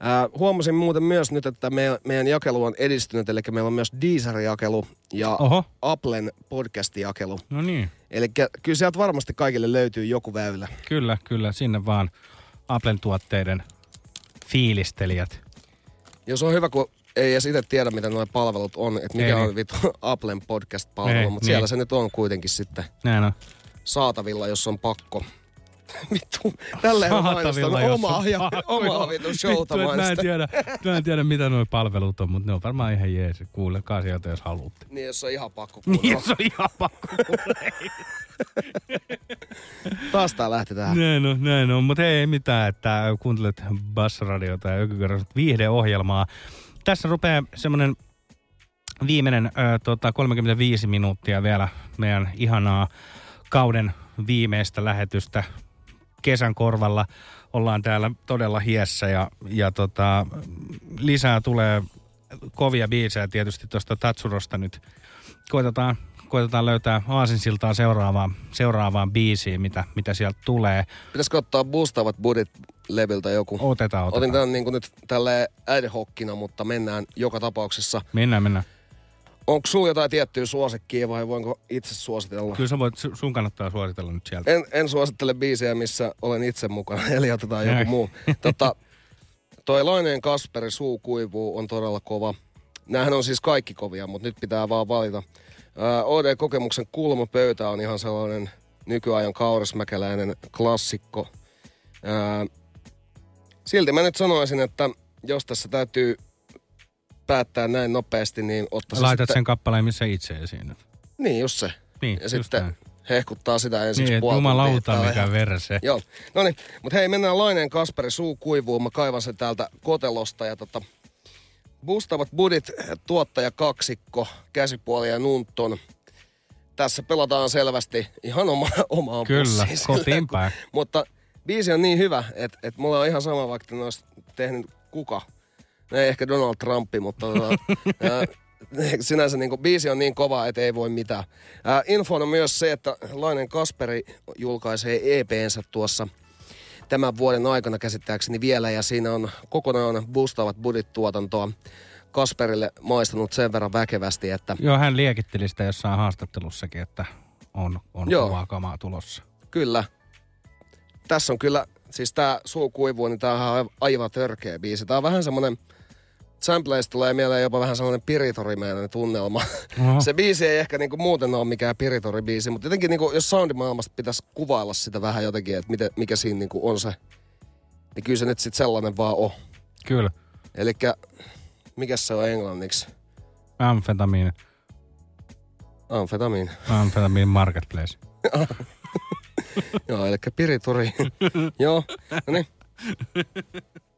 Ää, huomasin muuten myös nyt, että meidän, meidän jakelu on edistynyt, eli meillä on myös Deezer-jakelu ja Oho. Applen podcast-jakelu. No niin, Eli kyllä sieltä varmasti kaikille löytyy joku väylä. kyllä, kyllä. Sinne vaan Applen tuotteiden fiilistelijät. Jos on hyvä, kun ei edes itse tiedä, mitä nuo palvelut on, että mikä Ei on niin. vittu <laughs> Applen podcast-palvelu, Ei, mutta niin. siellä se nyt on kuitenkin sitten Näin on. saatavilla, jos on pakko. <laughs> Vittu, tälleen on mainostanut jos omaa, ja, <laughs> omaa vitun showta Vittu, mä, en tiedä, mä en tiedä, mitä nuo palvelut on, mutta ne on varmaan ihan jees. Kuulekaa sieltä, jos haluatte. Niin, jos on ihan pakko Niin, kuunnella. se on ihan pakko <laughs> Taas tää lähti tähän. Näin on, näin on. Mutta ei mitään, että kuuntelet Bassradiota ja Ökykerrosta viihdeohjelmaa. Tässä rupeaa semmoinen viimeinen ö, tota, 35 minuuttia vielä meidän ihanaa kauden viimeistä lähetystä kesän korvalla. Ollaan täällä todella hiessä ja, ja tota, lisää tulee kovia biisejä tietysti tuosta Tatsurosta nyt. Koitetaan, koitetaan löytää aasinsiltaa seuraavaan, seuraavaan biisiin, mitä, mitä sieltä tulee. Pitäisikö ottaa boostavat budit leviltä joku? Otetaan, otetaan. Otin tämän niin nyt tälleen ad mutta mennään joka tapauksessa. Mennään, mennään. Onko sulla jotain tiettyä suosikkia vai voinko itse suositella? Kyllä sä voit, su- sun kannattaa suositella nyt sieltä. En, en suosittele biisejä, missä olen itse mukana, <laughs> eli otetaan Näin. joku muu. <laughs> Tota, toi Laineen Kasperi Suu kuivuu on todella kova. Nämähän on siis kaikki kovia, mutta nyt pitää vaan valita. OD-kokemuksen kulmapöytä on ihan sellainen nykyajan kaurismäkeläinen klassikko. Ää, silti mä nyt sanoisin, että jos tässä täytyy päättää näin nopeasti, niin ottaisin Laitat sitten... sen kappaleen, missä itse esiin. Niin, just se. Niin, ja just sitten näin. hehkuttaa sitä ensiksi Niin, tuntia, jumalauta, mikä ihan- verse. Joo, no niin. Mutta hei, mennään Laineen Kasperi suu kuivuu. Mä kaivan sen täältä kotelosta ja tota... Boostavat budit, tuottaja kaksikko, käsipuoli ja Nunton. Tässä pelataan selvästi ihan oma, omaan Kyllä, kotiin päin. Mutta biisi on niin hyvä, että, että mulla on ihan sama, vaikka ne olisi tehnyt kuka. Ei ehkä Donald Trumpi, mutta tota, <laughs> ää, sinänsä niin kuin, biisi on niin kova, että ei voi mitään. Ää, info on myös se, että Lainen Kasperi julkaisee EPnsä tuossa tämän vuoden aikana käsittääkseni vielä, ja siinä on kokonaan boostavat budit-tuotantoa Kasperille maistanut sen verran väkevästi, että Joo, hän liekitteli sitä jossain haastattelussakin, että on, on Joo. kovaa kamaa tulossa. kyllä, tässä on kyllä, siis tää Suu kuivuu, niin tää on aivan törkeä biisi. Tää on vähän semmonen, sampleista tulee mieleen jopa vähän semmoinen piritorimäinen tunnelma. Oho. Se biisi ei ehkä niinku muuten ole mikään piritoribiisi, mutta jotenkin niinku, jos soundimaailmasta pitäisi kuvailla sitä vähän jotenkin, että miten, mikä siinä niinku on se, niin kyllä se nyt sitten sellainen vaan on. Kyllä. Elikkä, mikä se on englanniksi? Amfetamiin, Amfetamiin. amfetamiin marketplace. <laughs> Joo, eli piritori. Joo, no niin. <laughs>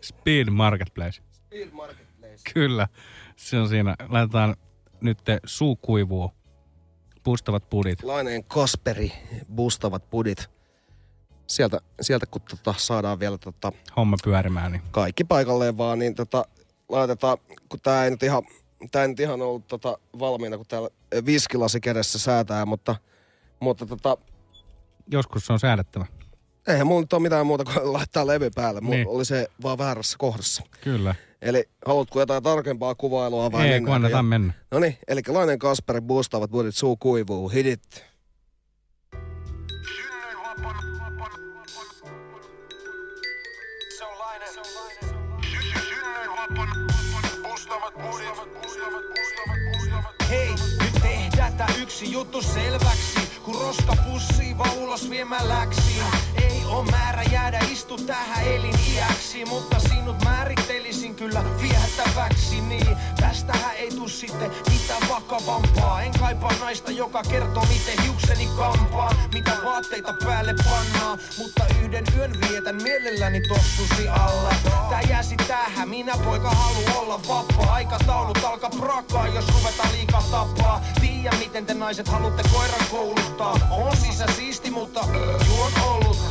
Speed marketplace. Speed marketplace. Kyllä, se on siinä. Laitetaan nyt suu kuivuu. Pustavat pudit. Laineen Kasperi, boostavat budit. Sieltä, sieltä kun tota, saadaan vielä tota, Homma pyörimään, niin kaikki paikalleen vaan, niin tota, laitetaan, kun tää ei nyt ihan, tää ei nyt ihan ollut tota, valmiina, kun täällä viskilasi kädessä säätää, mutta, mutta tota, joskus se on säädettävä. Eihän mulla nyt ole mitään muuta kuin laittaa levy päälle. Mulla Niin. oli se vaan väärässä kohdassa. Kyllä. Eli haluatko jotain tarkempaa kuvailua vai Ei, kun annetaan mennä. No niin, eli Lainen Kasperi boostavat budit, suu kuivuu, hidit. Hei, nyt tehdään tää yksi juttu selväksi. Kun roska pussii vaan ulos viemään läksiin. Oo määrä jäädä istu tähän eliniäksi. Mutta sinut määrittelisin kyllä viehättäväksi. Niin tästähän ei tuu sitten mitään vakavampaa. En kaipaa naista, joka kertoo miten hiukseni kampaa. Mitä vaatteita päälle pannaan. Mutta yhden yön vietän mielelläni tossusi alla. Tää jäsi tähän, minä poika halu olla vapaa. Aikataulut alkaa prakaa, jos ruvetaan liikaa tapaa. Tiedä miten te naiset haluatte koiran kouluttaa. On sisä siisti, mutta juon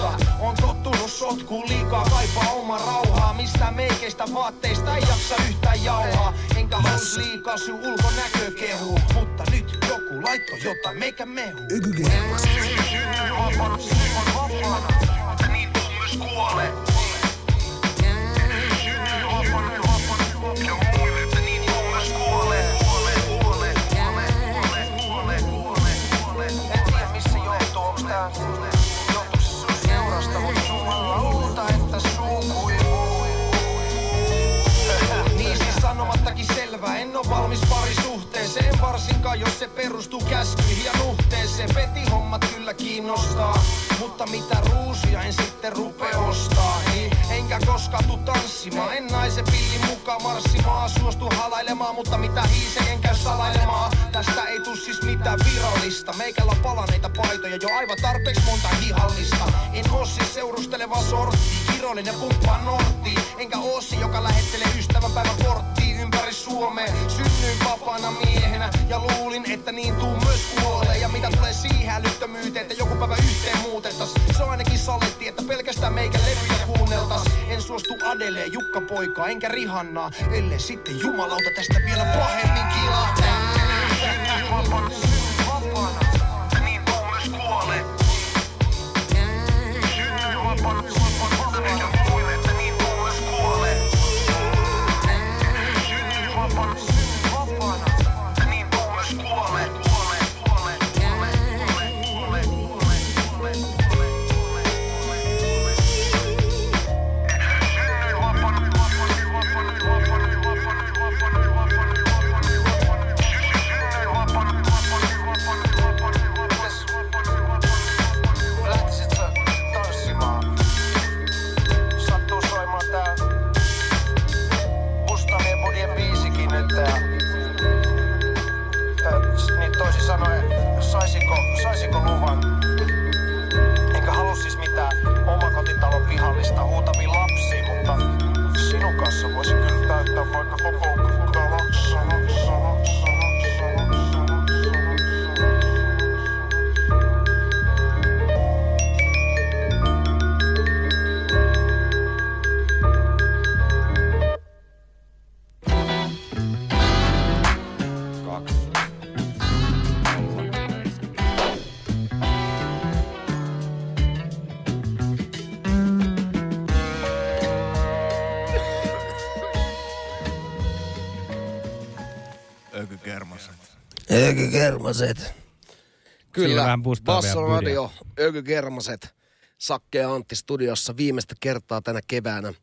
olutta. On tottunut sotkuun liikaa, kaipaa oma rauhaa. Mistä meikeistä vaatteista ei jaksa yhtään jauhaa. Enkä halus liikaa sun ulkonäkö kehu. Mutta nyt joku laitto jotain meikä mehu. Niin tuu myös kuolee. Poikaa, enkä Rihannaa Ellei sitten jumalauta tästä vielä pahemmin kilahtaa Ökykermaset. Kyllä, vähän boostaa Basso vielä Radio, Ökykermaset, Sakke ja Antti studiossa viimeistä kertaa tänä keväänä.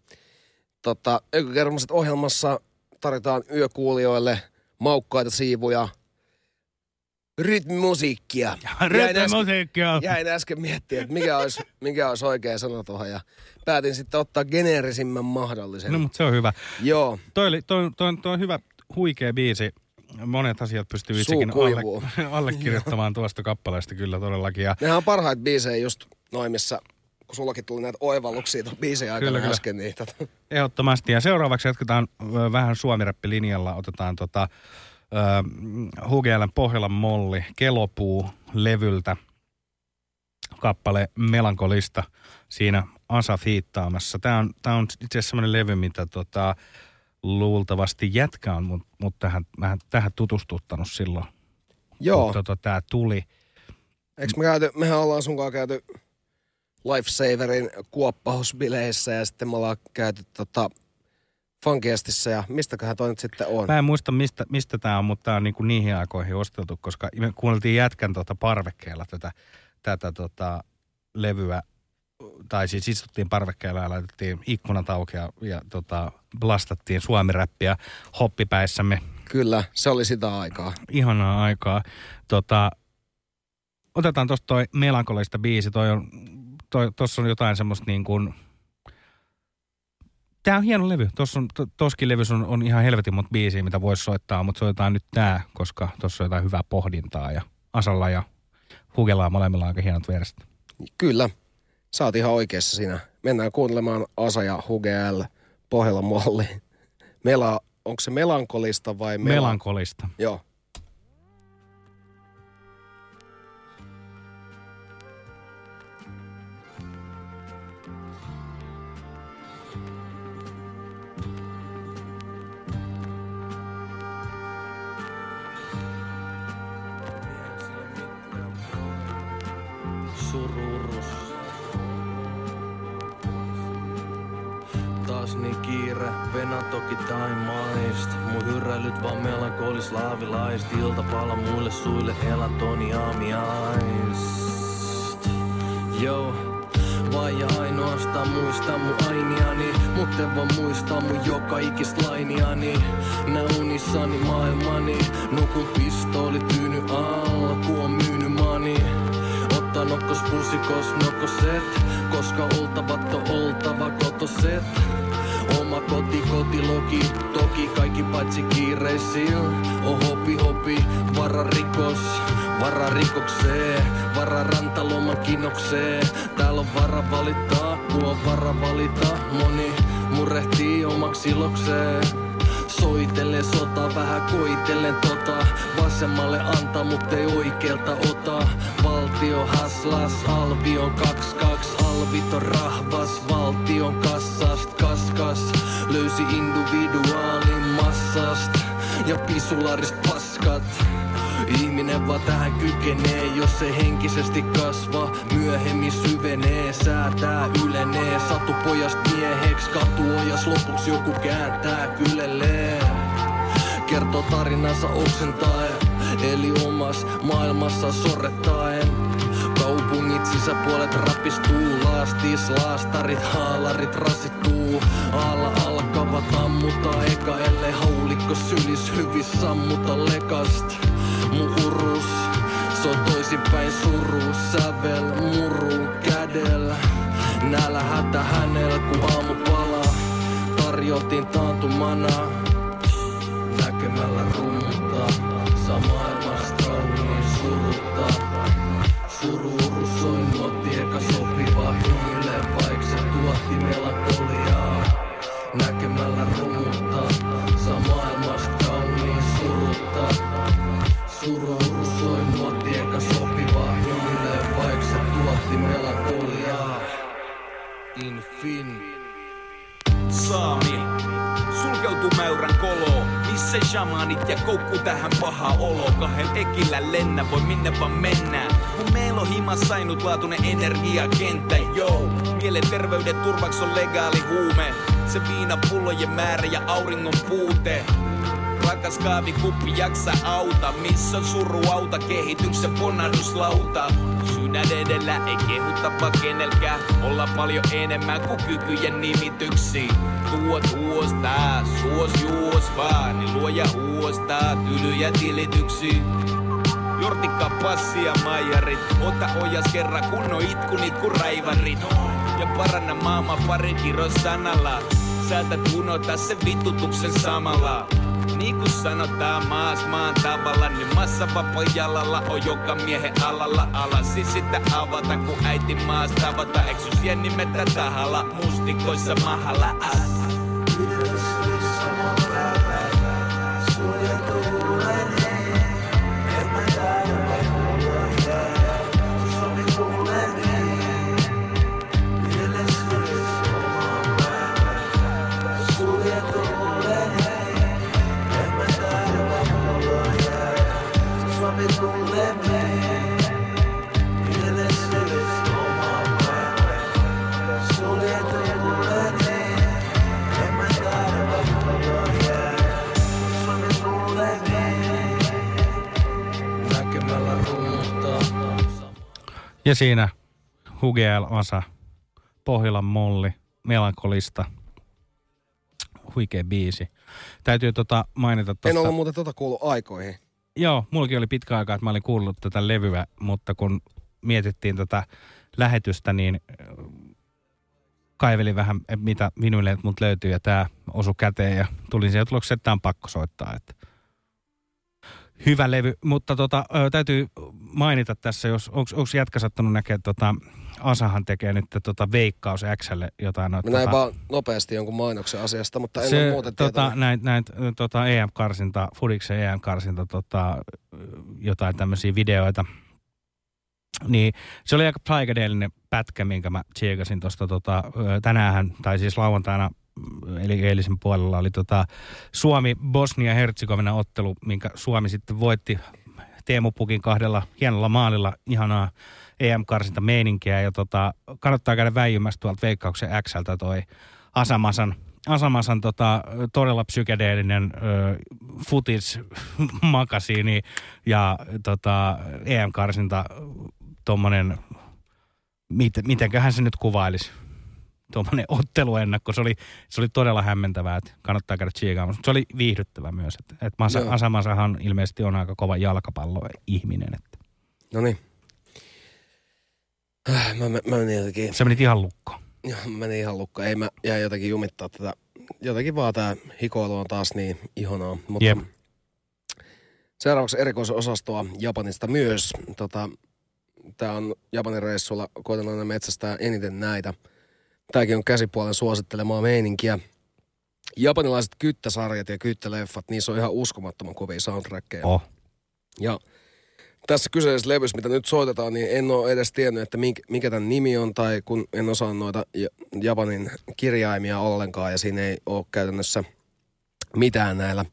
Tota, Ökykermaset ohjelmassa tarjotaan yökuulijoille maukkaita siivuja, rytmimusiikkia. Jäin äsken- Rytmimusiikkia. Jäin äsken miettimään, että mikä olisi, mikä olisi oikea sana tuohon ja päätin sitten ottaa geneerisimmän mahdollisen. No, mutta se on hyvä. Joo. Toi, oli, toi, toi, toi on hyvä, huikea biisi. Monet asiat pystyy itsekin alle, <laughs> allekirjoittamaan tuosta kappaleesta kyllä todellakin. Ja Nehän on parhaita biisejä just noin, missä kun sullakin tuli näitä oivalluksia tuon biisin aikana Kyllä, kyllä. äsken, niin tota, Ehdottomasti. Ja seuraavaksi jatketaan vähän suomirappilinjalla. Otetaan tota, HGLn Pohjolan Molli, Kelopuu levyltä kappale Melankolista siinä Asa fiittaamassa. Tämä on, tää on itse asiassa semmoinen levy, mitä tota, luultavasti jätkä on mut, mut tähän, vähän, tähän tutustuttanut silloin, Joo. kun tota, tämä tuli. Eikö me käyty, mehän ollaan sunkaan käyty Lifesaverin kuoppausbileissä ja sitten me ollaan käyty tota Funkiestissa ja mistäköhän toi nyt sitten on? Mä en muista, mistä, mistä tämä on, mutta tämä on niinku niihin aikoihin osteltu, koska me kuunneltiin jätkän tota parvekkeella tätä, tätä tota levyä, tai siis istuttiin parvekkeella ja laitettiin ikkunat auki ja, ja tota, blastattiin suomiräppiä hoppipäissämme. Kyllä, se oli sitä aikaa. Ihanaa aikaa. Tota, otetaan tuosta toi melankolista biisi, toi on, toi, tossa on jotain semmoista niin kuin, Tää on hieno levy. Tuossa on, to, toskin levyssä on, on ihan helvetin monta biisiä, mitä voisi soittaa, mutta soitetaan nyt tää, koska tuossa on jotain hyvää pohdintaa ja Asalla ja Hugella on molemmilla aika hienot verset. Kyllä, sä oot ihan oikeassa siinä. Mennään kuuntelemaan Asa ja Huge L Pohjola Molli. Mela, onko se melankolista vai mela- Melankolista. Joo. Kiire, venä toki taimaist. Mun hyräilyt vaan melankolis laavilaist. Iltapala muille suille elantoni aamiaist. Joo, vai ja ainoastaan muista mun ainiani Mut en vaan muista mun joka ikist lainiani Nää unissani maailmani Nukun pistooli tyyny alla Ku on myynyt mani Ottaa nokkos pusikos nokkoset Koska oltavat on oltava kotoset Oma koti, kotilogi, toki kaikki paitsi kiireisil On hopi, hopi, vara rikos, vara rikokseen Vara rantaloman kinokseen Täällä on vara valittaa, kun on vara valita. Moni murehtii omaksi ilokseen Soitellen sota, vähän koitellen tota. Vasemmalle antaa, mut ei oikealta ota. Valtio haslas, alvi on 22 Alvit on rahvas, valtion kassast Kaskas, löysi individuaalin massast Ja pisularist paskat Ihminen vaan tähän kykenee, jos se henkisesti kasva Myöhemmin syvenee, säätää ylenee. Satu pojast mieheks, katuojas lopuksi joku kääntää kylelleen Kertoo tarinansa oksentaen Eli omas maailmassa sorrettaen. Kaupungit sisäpuolet rapistuu Laastis, laastarit, haalarit rasittuu. Alla alkavat ammuttaa eka ellei haulikko sylis hyvis sammuta lekast Mun urus, se on toisinpäin suru Sävel, muru, kädellä Nälä hätä hänellä kun aamu palaa. Tarjotin taantumana näkemällä rummuta. Saa maailmasta Missä shamanit ja koukku tähän paha olo. Kahden ekillä lennä, voi minne vaan mennä. Mun meillä on himas ainutlaatuinen energiakenttä, yo. Mielenterveyden turvaks on legaali huume. Se viinapullojen määrä ja auringon puute. Rakas kahvikuppi jaksa auta, missä on suru auta kehityksen ponnahduslauta. Sydän edellä ei kehuta vaan kenelkään, olla paljon enemmän kuin kykyjen nimityksiin. Tuot huostaa, suos juos vaan, niin luoja huostaa tylyjä tilityksiä. Jortikka, passi ja maijarit. Ota ojas kerran kunnon itkunit kun raivarit. Ja paranna maailman pari kiro sanalla. Säätät unohtaa sen vitutuksen samalla. Niin kuin sanotaan maas maan tavalla, niin massa jalalla on joka miehen alalla alas. Siis sitä avata, kun äiti maas tavata. Eksus jännimetä tahalla, mustikoissa mahalla. As. Ja siinä Hugel Asa, Pohjolan Molli, Melankolista. Huikea biisi. Täytyy tota mainita tosta. En ollut muuten tota kuullut aikoihin. Joo, mullakin oli pitkä aika, että mä olin kuullut tätä levyä, mutta kun mietittiin tätä lähetystä, niin äh, kaivelin vähän, mitä vinyleet mut löytyy, ja tämä osu käteen, ja tulin siihen tulokseen, että tämä on pakko soittaa. Että hyvä levy, mutta tota, täytyy mainita tässä, jos onko jätkä sattunut näkemään, tota, Asahan tekee nyt tota Veikkaus Xlle jotain. Mä noita, näin tota, vaan nopeasti jonkun mainoksen asiasta, mutta en se, ole muuten tota, tietoinen. näin, näin, tota EM-karsinta, Fudiksen EM-karsinta, tota, jotain tämmöisiä videoita. Niin se oli aika psykedeellinen pätkä, minkä mä tsiekasin tuosta tota, tänään, tai siis lauantaina, eli eilisen puolella oli tota Suomi-Bosnia-Herzegovina ottelu, minkä Suomi sitten voitti Teemu Pukin kahdella hienolla maalilla ihanaa EM-karsinta meininkiä ja tota, kannattaa käydä väijymässä tuolta Veikkauksen Xltä toi Asamasan, Asamasan tota, todella psykedeellinen ö, futis <laughs> makasiini ja tota, EM-karsinta tommonen, mit, mitenköhän se nyt kuvailisi, tuommoinen otteluennakko. Se oli, se oli todella hämmentävää, että kannattaa käydä tsiikaamassa. Se oli viihdyttävä myös. Että, että Masa, Joo. Asamasahan ilmeisesti on aika kova jalkapallo-ihminen. Että. No niin. Äh, Mä, mä, mä menin jotenkin... Se meni ihan lukkoon. Joo, mä menin ihan lukko. Ei mä jäin jotenkin jumittaa tätä. Jotenkin vaan tää hikoilu on taas niin ihanaa. Mutta Jep. seuraavaksi erikoisosastoa Japanista myös. Tota, tää on Japanin reissulla, koitan aina metsästää eniten näitä. Tääkin on käsipuolen suosittelemaa meininkiä. Japanilaiset kyttäsarjat ja kyttäleffat, niissä on ihan uskomattoman kovia soundtrackeja. Oh. Ja tässä kyseisessä levyssä, mitä nyt soitetaan, niin en ole edes tiennyt, että mikä, tämän nimi on, tai kun en osaa noita ja- Japanin kirjaimia ollenkaan, ja siinä ei ole käytännössä mitään näillä,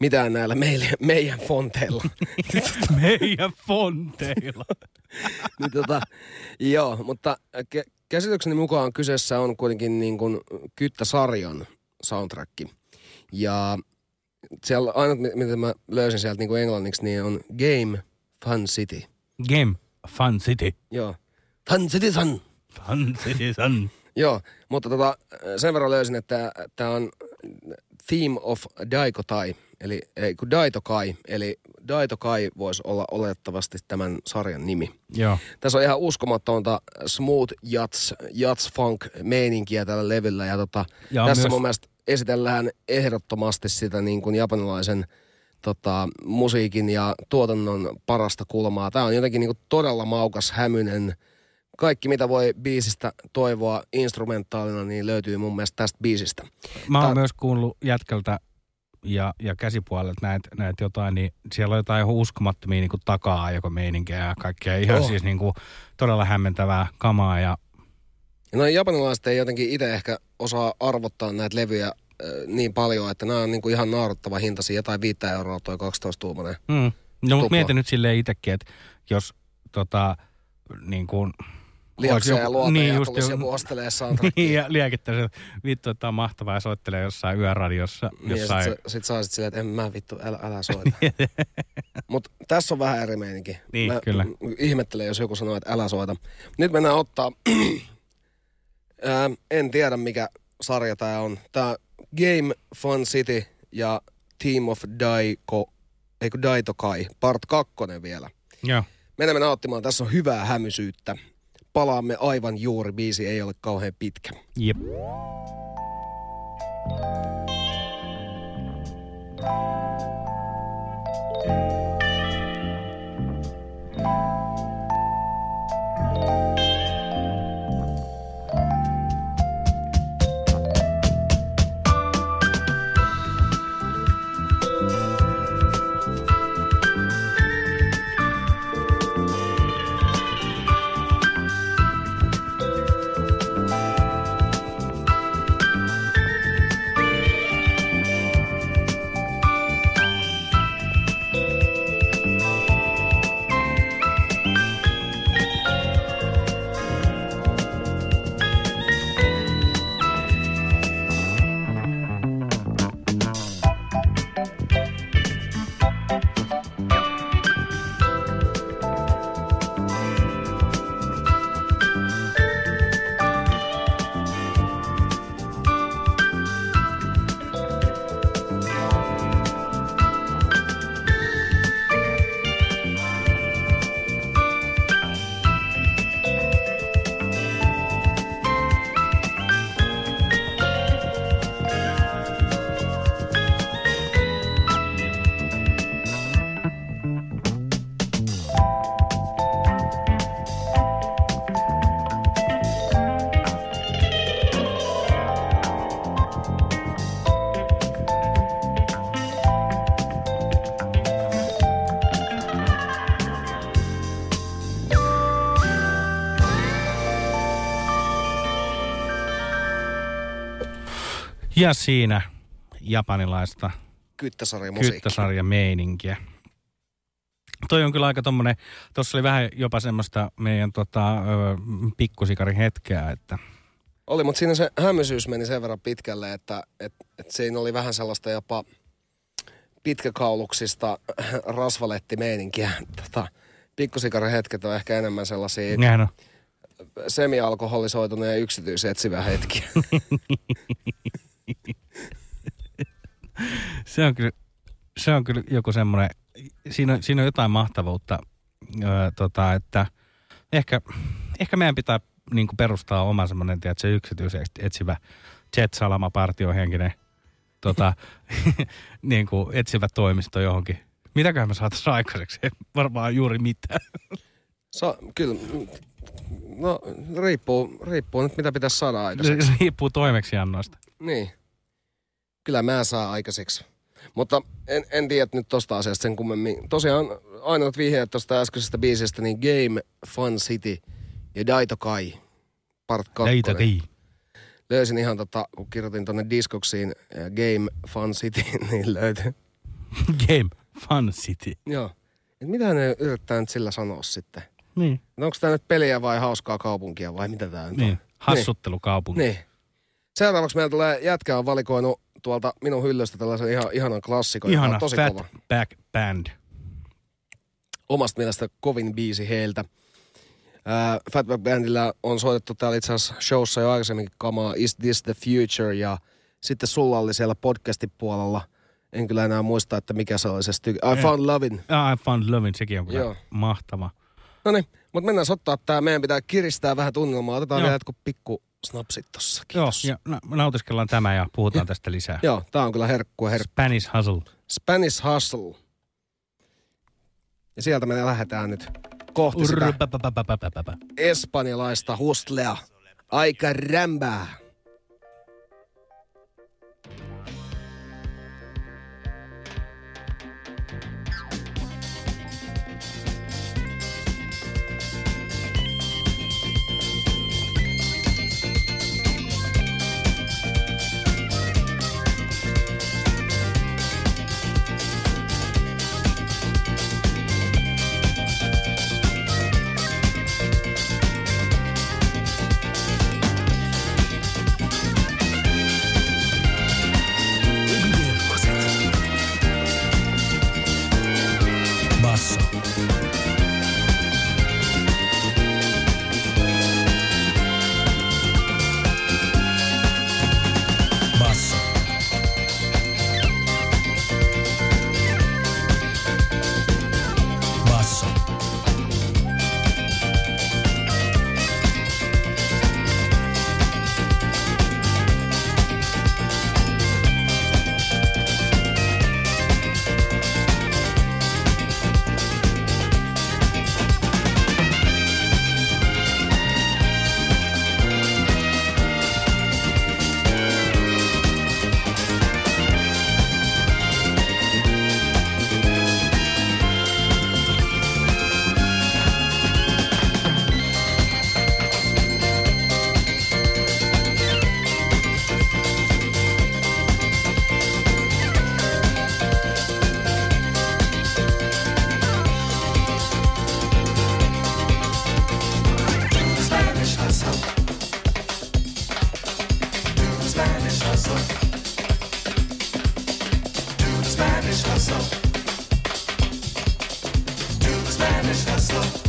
mitään näillä meille, meidän fonteilla. <laughs> Meidän fonteilla. niin tota, joo, mutta käsitykseni mukaan kyseessä on kuitenkin niin kuin Kyttäsarjan soundtrack. Ja siellä ainut, mi- mitä mä löysin sieltä niin kuin englanniksi, niin on Game Fun City. Game Fun City. Joo. Fun City Sun. Fun City Sun. <laughs> Joo, mutta tota, sen verran löysin, että tämä on Theme of Daikotai, eli ei, kun Daitokai, eli Daitokai voisi olla olettavasti tämän sarjan nimi. Joo. Tässä on ihan uskomatonta smooth jats, jats funk meininkiä tällä levyllä ja tota, Ja tässä myös- mun mielestä esitellään ehdottomasti sitä niin kuin japanilaisen tota, musiikin ja tuotannon parasta kulmaa. Tämä on jotenkin niin kuin todella maukas, hämynen. Kaikki, mitä voi biisistä toivoa instrumentaalina, niin löytyy mun mielestä tästä biisistä. Mä oon Tää- myös kuullut jätkältä ja, ja käsipuolelta näitä näit jotain, niin siellä on jotain uskomattomia niin takaa joko meininkiä ja kaikkea. Ihan Oh. siis niin kuin, todella hämmentävää kamaa ja noin japanilaiset ei jotenkin itse ehkä osaa arvottaa näitä levyjä äh, niin paljon, että nämä on niin kuin ihan naarattava hintaisia, jotain 5 euroa toi 12-tuumainen. Mm. No mutta mietin nyt silleen itsekin, että jos tota, niin kuin Olisi ja luoteja niin, ja just tulisi joku- ostelee. Niin, ja liekittäisi, että vittu, että on mahtavaa ja soittelee jossain yöradiossa. Niin, ja jossain... sit, sä- sit saisit silleen, että en mä vittu, älä, älä soita. <laughs> Mut tässä on vähän eri meininki. Niin, mä kyllä. ihmettelen, jos joku sanoo, että älä soita. Nyt mennään ottaa, <clears throat> Ää, en tiedä mikä sarja tää on. Tää Game Fun City ja Team of Daiko, eikö Daito Kai, part kakkonen vielä. Joo. Menemme nauttimaan, tässä on hyvää hämysyyttä. Palaamme aivan juuri, biisi ei ole kauhean pitkä. Jep. Ja siinä japanilaista Kyttäsarja meininkiä. Toi on kyllä aika tommonen, tuossa oli vähän jopa semmoista meidän tota, ö, pikkusikari hetkeä, että Oli, mutta siinä se hämysyys meni sen verran pitkälle, että et, et siinä oli vähän sellaista jopa pitkäkauluksista rasvalettimeininkiä. Tota, pikkusikarihetket on ehkä enemmän sellaisia Näin on. semialkoholisoituneen yksityisetsivä hetkiä. <laughs> <laughs> se on kyllä, se on kyllä joku semmoinen, siinä, siinä on jotain mahtavuutta, öö, tota, että ehkä, ehkä meidän pitää niin kuin perustaa oma semmoinen, tiedätkö, yksityisetsivä Jet Salama partiohenkinen tota, <laughs> niin kuin etsivä toimisto johonkin. Mitäköhän me saataisiin aikaiseksi? Ei Varmaan juuri mitään. Sa, kyllä, no riippuu, riippuu nyt mitä pitäisi saada aikaiseksi. Se riippuu toimeksiannoista. Niin. Kyllä mä saa aikaiseksi. Mutta en, en tiedä nyt tosta asiasta sen kummemmin. Tosiaan ainoat vihjeet tuosta äskeisestä biisistä, niin Game, Fun City ja Daito Kai. Part 2. Daito Kai. Löysin ihan tota, kun kirjoitin tonne diskoksiin äh, Game, Fun City, <laughs> niin löytyi. Game Fun City. Joo. Et mitä ne yrittää nyt sillä sanoa sitten? Niin. Onko tämä nyt peliä vai hauskaa kaupunkia vai mitä tämä nyt on? Niin. Hassuttelukaupunki. Niin. Seuraavaksi meillä tulee, jätkä on valikoinut tuolta minun hyllystä tällaisen ihan, ihanan klassikon. Ihana tosi Fat kova. Back Band. Omasta mielestä kovin biisi heiltä. Ää, Fatback Bandilla on soitettu täällä itse asiassa showssa jo aikaisemminkin kamaa Is This The Future ja sitten sulla oli siellä podcastin puolella. En kyllä enää muista, että mikä se oli se styk- I. Found Lovin. Ah, I Found Lovin, sekin on kyllä Joo. mahtava. No niin, mutta mennään ottaa tää. Meidän pitää kiristää vähän tunnelmaa. Otetaan Joo. vielä jotkut pikku snapsit tossa. Joo, ja na- nautiskellaan tämä ja puhutaan tästä lisää. Joo, tää on kyllä herkkua herkkua. Spanish Hustle. Spanish Hustle. Ja sieltä me lähdetään nyt kohti sitä espanjalaista hustlea. Aika rämbää. Spanish hustle.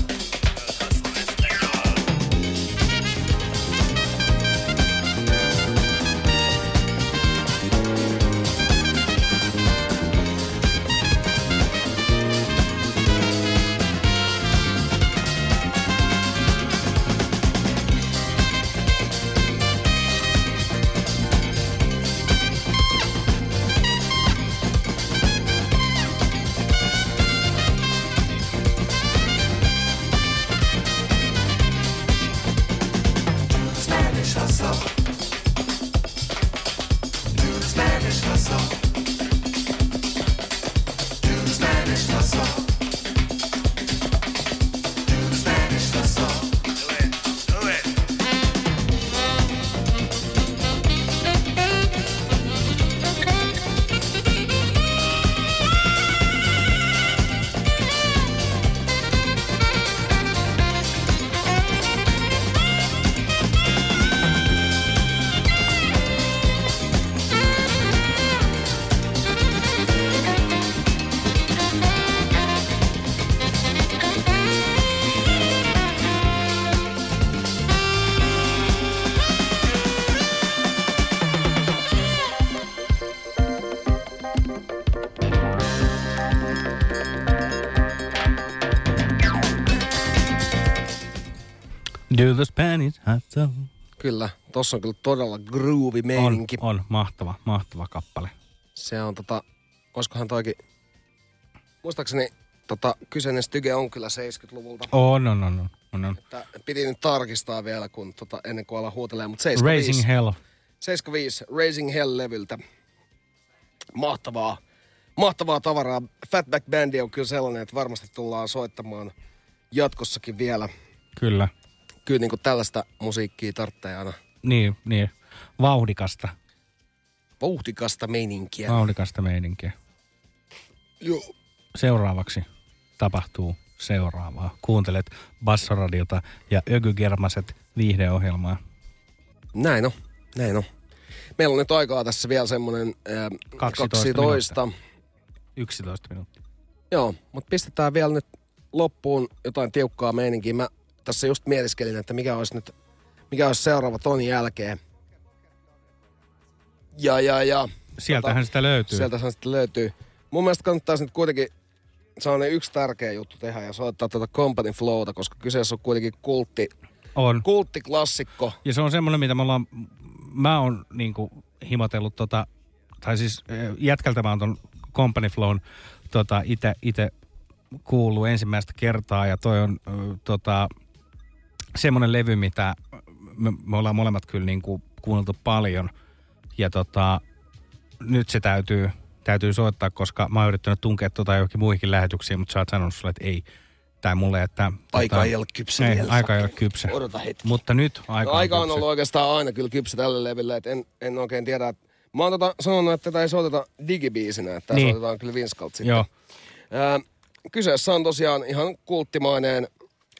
Kyllä, tossa on kyllä todella groovy On, meininki. on, mahtava, mahtava kappale. Se on tota, olisikohan toikin, muistaakseni tota, kyseinen styge on kyllä 70-luvulta. On, on, on, on, on, on. Että piti nyt tarkistaa vielä, kun tota, ennen kuin ala huutelemaan, mutta 75. Raising Hell. 75 Raising Hell-levyltä. Mahtavaa, mahtavaa tavaraa. Fatback Bandi on kyllä sellainen, että varmasti tullaan soittamaan jatkossakin vielä. Kyllä. Kyllä niin kuin tällaista musiikkia tarvitsee aina. Niin, niin. Vauhdikasta. Vauhdikasta meininkiä. Vauhdikasta meininkiä. Joo. Seuraavaksi tapahtuu seuraavaa. Kuuntelet Bassoradiota ja Ökygermaset viihdeohjelmaa. Näin on, näin on. Meillä on nyt aikaa tässä vielä semmoinen äh, 12 12. 11 minuuttia. Joo, mutta pistetään vielä nyt loppuun jotain tiukkaa meininkiä. Mä tässä just mietiskelin, että mikä olisi nyt, mikä olisi seuraava ton jälkeen. Ja, ja, ja. Sieltähän sitä löytyy. Sieltähän sitä löytyy. Mun mielestä kannattaisi nyt kuitenkin, se on yksi tärkeä juttu tehdä ja soittaa tuota Company Flowta, koska kyseessä on kuitenkin kultti, On. kulttiklassikko. Ja se on semmoinen, mitä me ollaan, mä oon niinku himotellut tota, tai siis eh, jätkältä mä oon ton Company Flown tota, ite, ite kuullut ensimmäistä kertaa ja toi on ö, tota, semmoinen levy, mitä me, me ollaan molemmat kyllä niinku kuunneltu paljon. Ja tota, nyt se täytyy, täytyy soittaa, koska mä oon yrittänyt tunkea tota johonkin muihinkin lähetyksiin, mutta sä oot sanonut sulle, että ei. Tai mulle, että... Aika tota, ei ole kypsä ei, vielä. Aika ei ole kypsä. Odota hetki. Mutta nyt aika, No, aika on kypsä. ollut oikeastaan aina kyllä kypsä tällä levyllä, että en, en oikein tiedä. että- Mä oon tota sanonut, että tätä ei soiteta digibiisinä, että Niin. soitetaan kyllä Vinskalt sitten. Joo. Ää, kyseessä on tosiaan ihan kulttimainen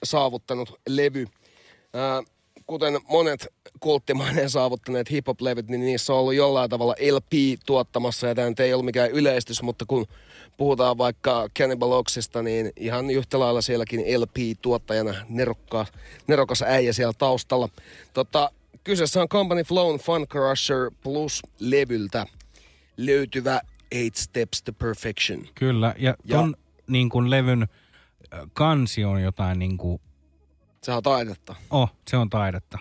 saavuttanut levy. Kuten monet kulttimainen saavuttaneet hip-hop-levyt, niin niissä on ollut jollain tavalla LP tuottamassa. Ja tämä nyt ei ollut mikään yleistys, mutta kun puhutaan vaikka Cannibal Oxista, niin ihan yhtä lailla sielläkin LP-tuottajana nerokka, nerokas äijä siellä taustalla. Tota, kyseessä on Company Flown Fun Crusher Plus-levyltä löytyvä Eight Steps to Perfection. Kyllä, ja, Ja- ton niin kuin levyn kansi on jotain niin kuin, Se on taidetta. oh, se on taidetta.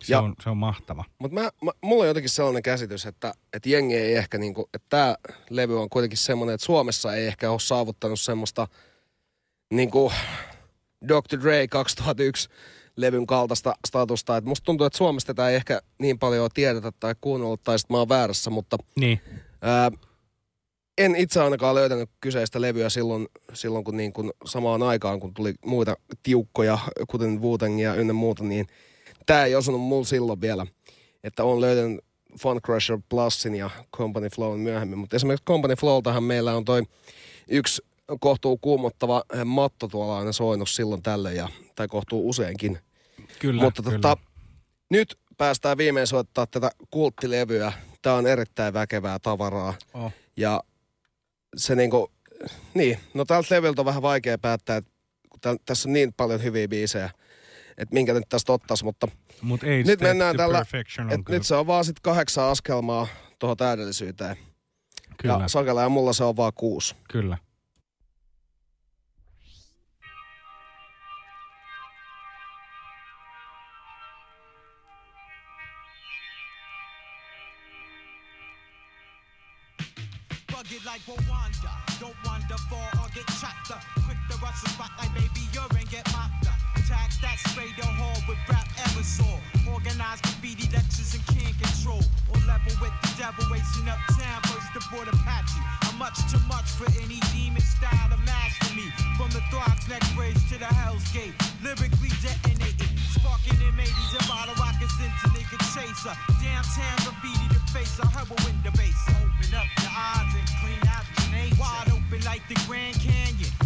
Se, Ja- on, se on mahtava. Mutta mä, mä, mulla on jotenkin sellainen käsitys, että, että jengi ei ehkä niinku, että tämä levy on kuitenkin semmoinen, että Suomessa ei ehkä ole saavuttanut semmoista niinku Dr. Dre 2001 levyn kaltaista statusta. Et musta tuntuu, että Suomesta tätä ei ehkä niin paljon tiedetä tai kuunnella, tai sitten mä oon väärässä, mutta Niin. ää, en itse ainakaan löytänyt kyseistä levyä silloin, silloin kun, niin kun samaan aikaan, kun tuli muita tiukkoja, kuten wu ja ynnä muuta, niin tämä ei osunut mulla silloin vielä. Että on löytänyt Fun Crusher Plusin ja Company Flown myöhemmin. Mutta esimerkiksi Company Flowltahan meillä on toi yksi kohtuu kuumottava matto tuolla aina soinut silloin tällöin, ja, tai kohtuu useinkin. Kyllä, Mutta kyllä. Tota, nyt päästään viimein soittaa tätä kulttilevyä. Tämä on erittäin väkevää tavaraa. Oh. Ja se niinku, niin, no tältä levyltä on vähän vaikea päättää, että kun täl, tässä on niin paljon hyviä biisejä, että minkä nyt tästä ottaisi, mutta Mut ei nyt mennään tällä, että nyt se on vaan sit kahdeksan askelmaa tuohon täydellisyyteen. Kyllä. Ja Sakella ja mulla se on vaan kuusi. Kyllä. With the devil racing uptown. First aboard Apache. I'm much too much for any demon style to master me. From the Throgs neck bridge to the Hell's Gate. Lyrically detonating. Sparking in 80s and bottle rockets into nigga chaser. Downtown graffiti the face. A heroin the base. Open up your eyes and clean out the nature. Wide open like the Grand Canyon.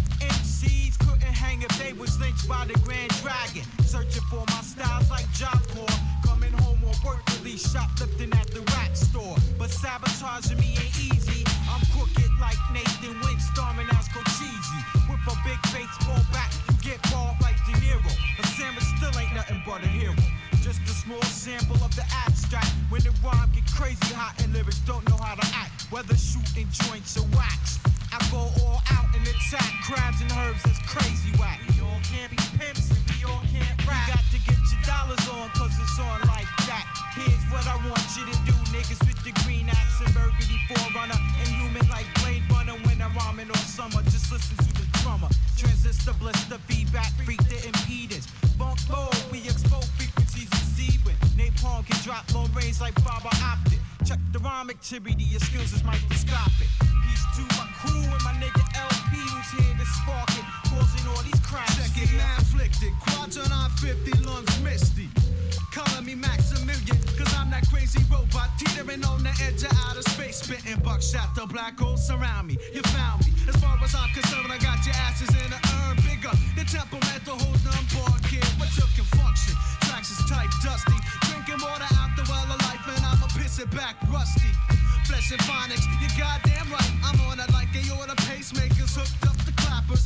Hang if they was lynched by the Grand Dragon. Searching for my styles like Job Corps. Coming home on work release, shoplifting at the rap store. But sabotaging me ain't easy. I'm crooked like Nathan Wynn, storming Asco Cheesy. With a big baseball bat, you get balled like De Niro. A sandwich still ain't nothing but a hero. Just a small sample of the abstract. When the rhyme get crazy hot and lyrics don't know how to act. Whether shooting joints or wax. I go all out and attack crabs and herbs that's crazy whack. We all can't be pimps and we all can't rap. You got to get your dollars on cause it's on like that. Here's what I want you to do, niggas with the green axe and burgundy forerunner. Inhuman like Blade Runner when I'm rhyming all summer. Just listen to the drummer. Transistor blister feedback, freak the impedance. Funk low, we expose frequencies exceeding. Napalm can drop low range like fiber optic. Check the rhyme activity, your skills is microscopic. Peace to my crew and my nigga LP who's here to spark it, causing all these cracks. Check it, now afflicted. Quadrant on 50, lungs misty. Calling me Maximilian, cause I'm that crazy robot teetering on the edge of outer space. Spitting buckshot, the black holes surround me. You found me. As far as I'm concerned, I got your asses in the urn bigger. The temperamental hold on board, kid. What you can function? Tracks is tight, dusty. Drinking water out back rusty. Flesh and phonics, you're goddamn right. I'm on it like they order pacemakers hooked up the clappers.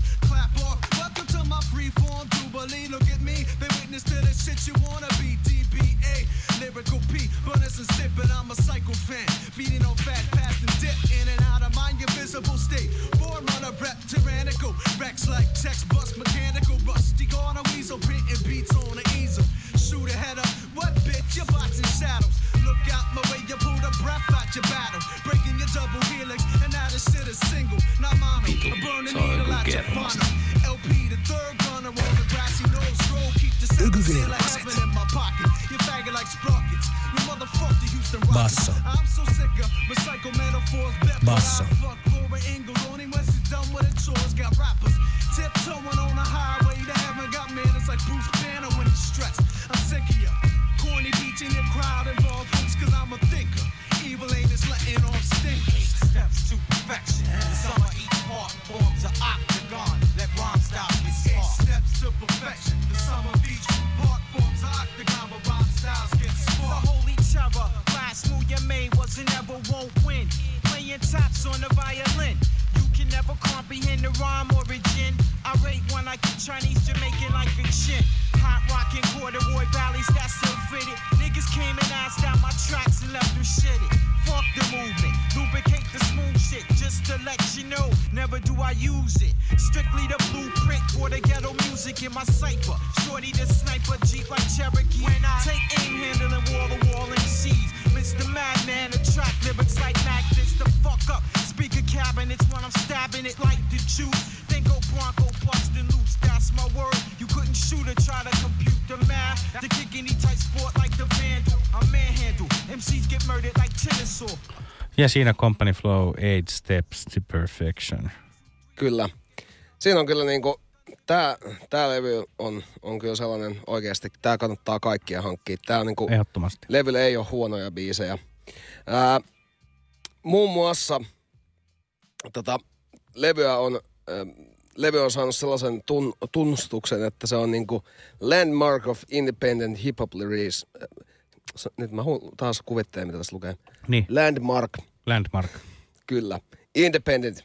Ja siinä Company Flow, Eight Steps to Perfection. Kyllä. Siinä on kyllä niinku, tää, tää levy on, on kyllä sellainen oikeasti, tää kannattaa kaikkia hankkia. Tää on niinku, Ehdottomasti. levyllä ei ole huonoja biisejä. Ää, muun muassa tota, levyä on, ää, levy on saanut sellaisen tun, tunnustuksen, että se on niinku Landmark of Independent Hip Hop Lyrics. Nyt mä hu- taas kuvittelen, mitä tässä lukee. Niin. Landmark, Landmark. kyllä. Independent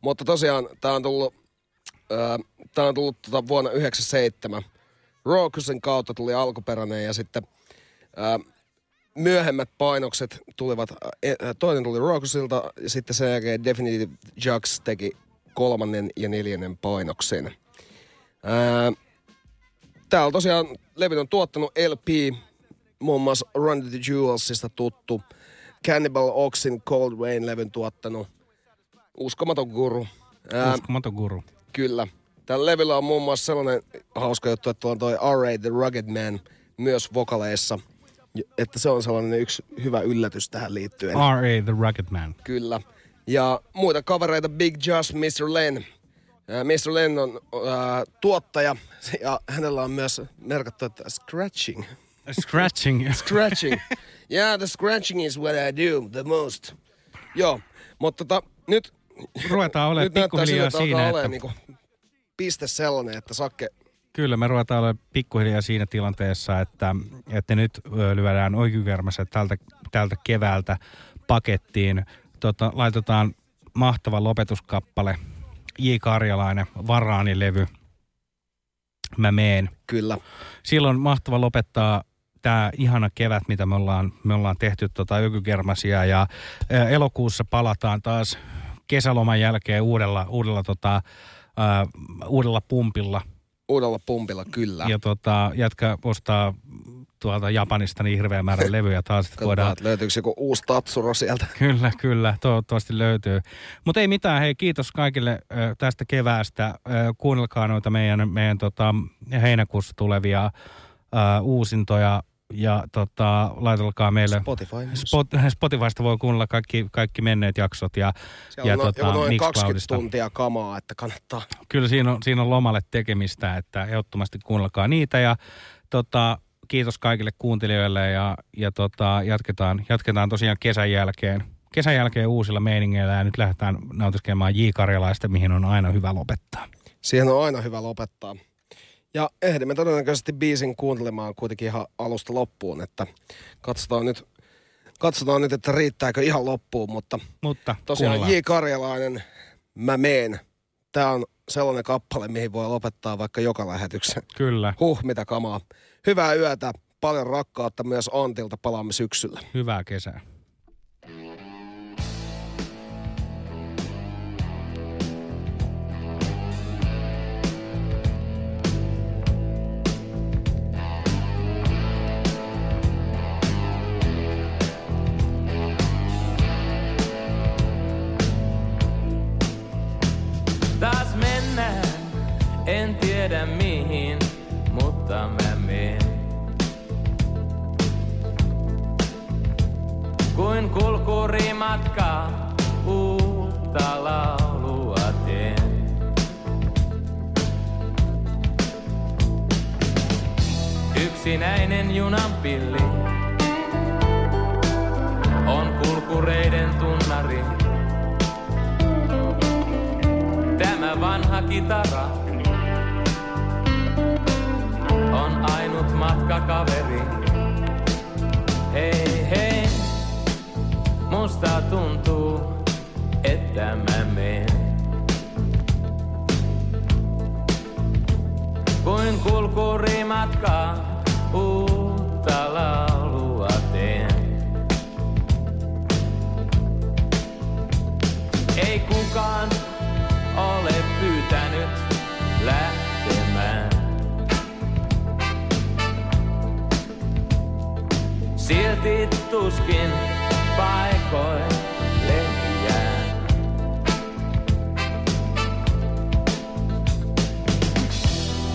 Mutta tosiaan tämä on tullut, ää, tää on tullut tota vuonna 97. Rokusen kautta tuli alkuperäinen ja sitten ää, myöhemmät painokset tulivat, ää, toinen tuli Rokusilta ja sitten sen jälkeen Definitive Jux teki kolmannen ja neljännen painoksen. Ää, Täällä tosiaan Levin on tuottanut LP, muun muassa Run the Jewelsista tuttu. Cannibal Oxin Cold Rain-levyn tuottanut. Uskomaton guru. Ää, Uskomaton guru. Kyllä. Tällä levyllä on muun muassa sellainen hauska juttu, että on toi R.A. The Rugged Man myös vokaleissa. Että se on sellainen yksi hyvä yllätys tähän liittyen. R.A. The Rugged Man. Kyllä. Ja muita kavereita Big Josh, Mr. Len. Ää, Mr. Len on ää, tuottaja ja hänellä on myös merkattu, että scratching. Scratching. scratching. <laughs> Yeah, the scratching is what I do the most. Joo, mutta tota, nyt... Ruvetaan olemaan pikkuhiljaa siltä, siinä, että- niinku piste sellainen, että Sakke Kyllä, me ruvetaan olemaan pikkuhiljaa siinä tilanteessa, että, että nyt lyödään oikeukermässä tältä, tältä keväältä pakettiin. Tota, laitetaan mahtava lopetuskappale, J. Karjalainen, Varaani-levy, Mä meen. Kyllä. Silloin mahtava lopettaa tämä ihana kevät, mitä me ollaan, me ollaan tehty tota ökykermasia ja elokuussa palataan taas kesäloman jälkeen uudella, uudella, tota, ä, uudella pumpilla. Uudella pumpilla, kyllä. Ja tota, jätkä ostaa tuolta Japanista niin hirveän määrän <laughs> levyjä taas, Katsotaan, voidaan että löytyykö joku uusi Tatsuro sieltä. <laughs> Kyllä, kyllä. Toivottavasti löytyy. Mutta ei mitään. Hei, kiitos kaikille tästä keväästä. Kuunnelkaa noita meidän, meidän tota, heinäkuussa tulevia ö, uusintoja ja tota, laitelkaa meille. Spotify. Spot, Spotifysta voi kuunnella kaikki, kaikki menneet jaksot ja, Siellä ja on tota, noin 20 Mixcloudista. tuntia kamaa, että kannattaa. Kyllä siinä on, siinä on lomalle tekemistä, että ehdottomasti kuunnelkaa niitä ja tota, kiitos kaikille kuuntelijoille ja, ja tota, jatketaan, jatketaan tosiaan kesän jälkeen. Kesän jälkeen uusilla meiningeillä ja nyt lähdetään nautiskelemaan J. Karjalaista, mihin on aina hyvä lopettaa. Siihen on aina hyvä lopettaa. Ja ehdimme todennäköisesti biisin kuuntelemaan kuitenkin ihan alusta loppuun, että katsotaan nyt, katsotaan nyt että riittääkö ihan loppuun, mutta, mutta tosiaan kuunnellaan. J. Karjalainen, mä meen. Tää on sellainen kappale, mihin voi lopettaa vaikka joka lähetyksen. Kyllä. Huh, mitä kamaa. Hyvää yötä, paljon rakkautta myös Antilta, palaamme syksyllä. Hyvää kesää. Kuin kulkurimatka uutta laulua teen. Yksinäinen junanpilli on kulkureiden tunnari. Tämä vanha kitara on ainut matkakaveri. Hei hei, musta tuntuu, että mä menen. Kuin kulkurimatka uutta laulua teen. Ei kukaan ole pyytänyt lähtemään. Silti tuskin jää.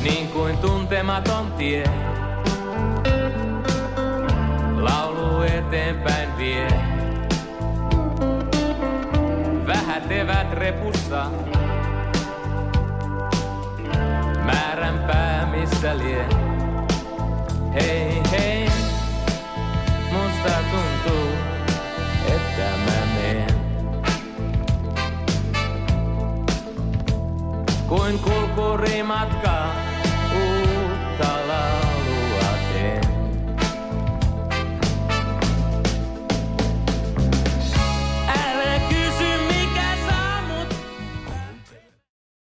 Niin kuin tuntematon tie. Laulu eteenpäin vie. Vähätevät repussa. Määränpää missä lie. Hei hei, musta tuntuu, kuin kulkurimatkaa.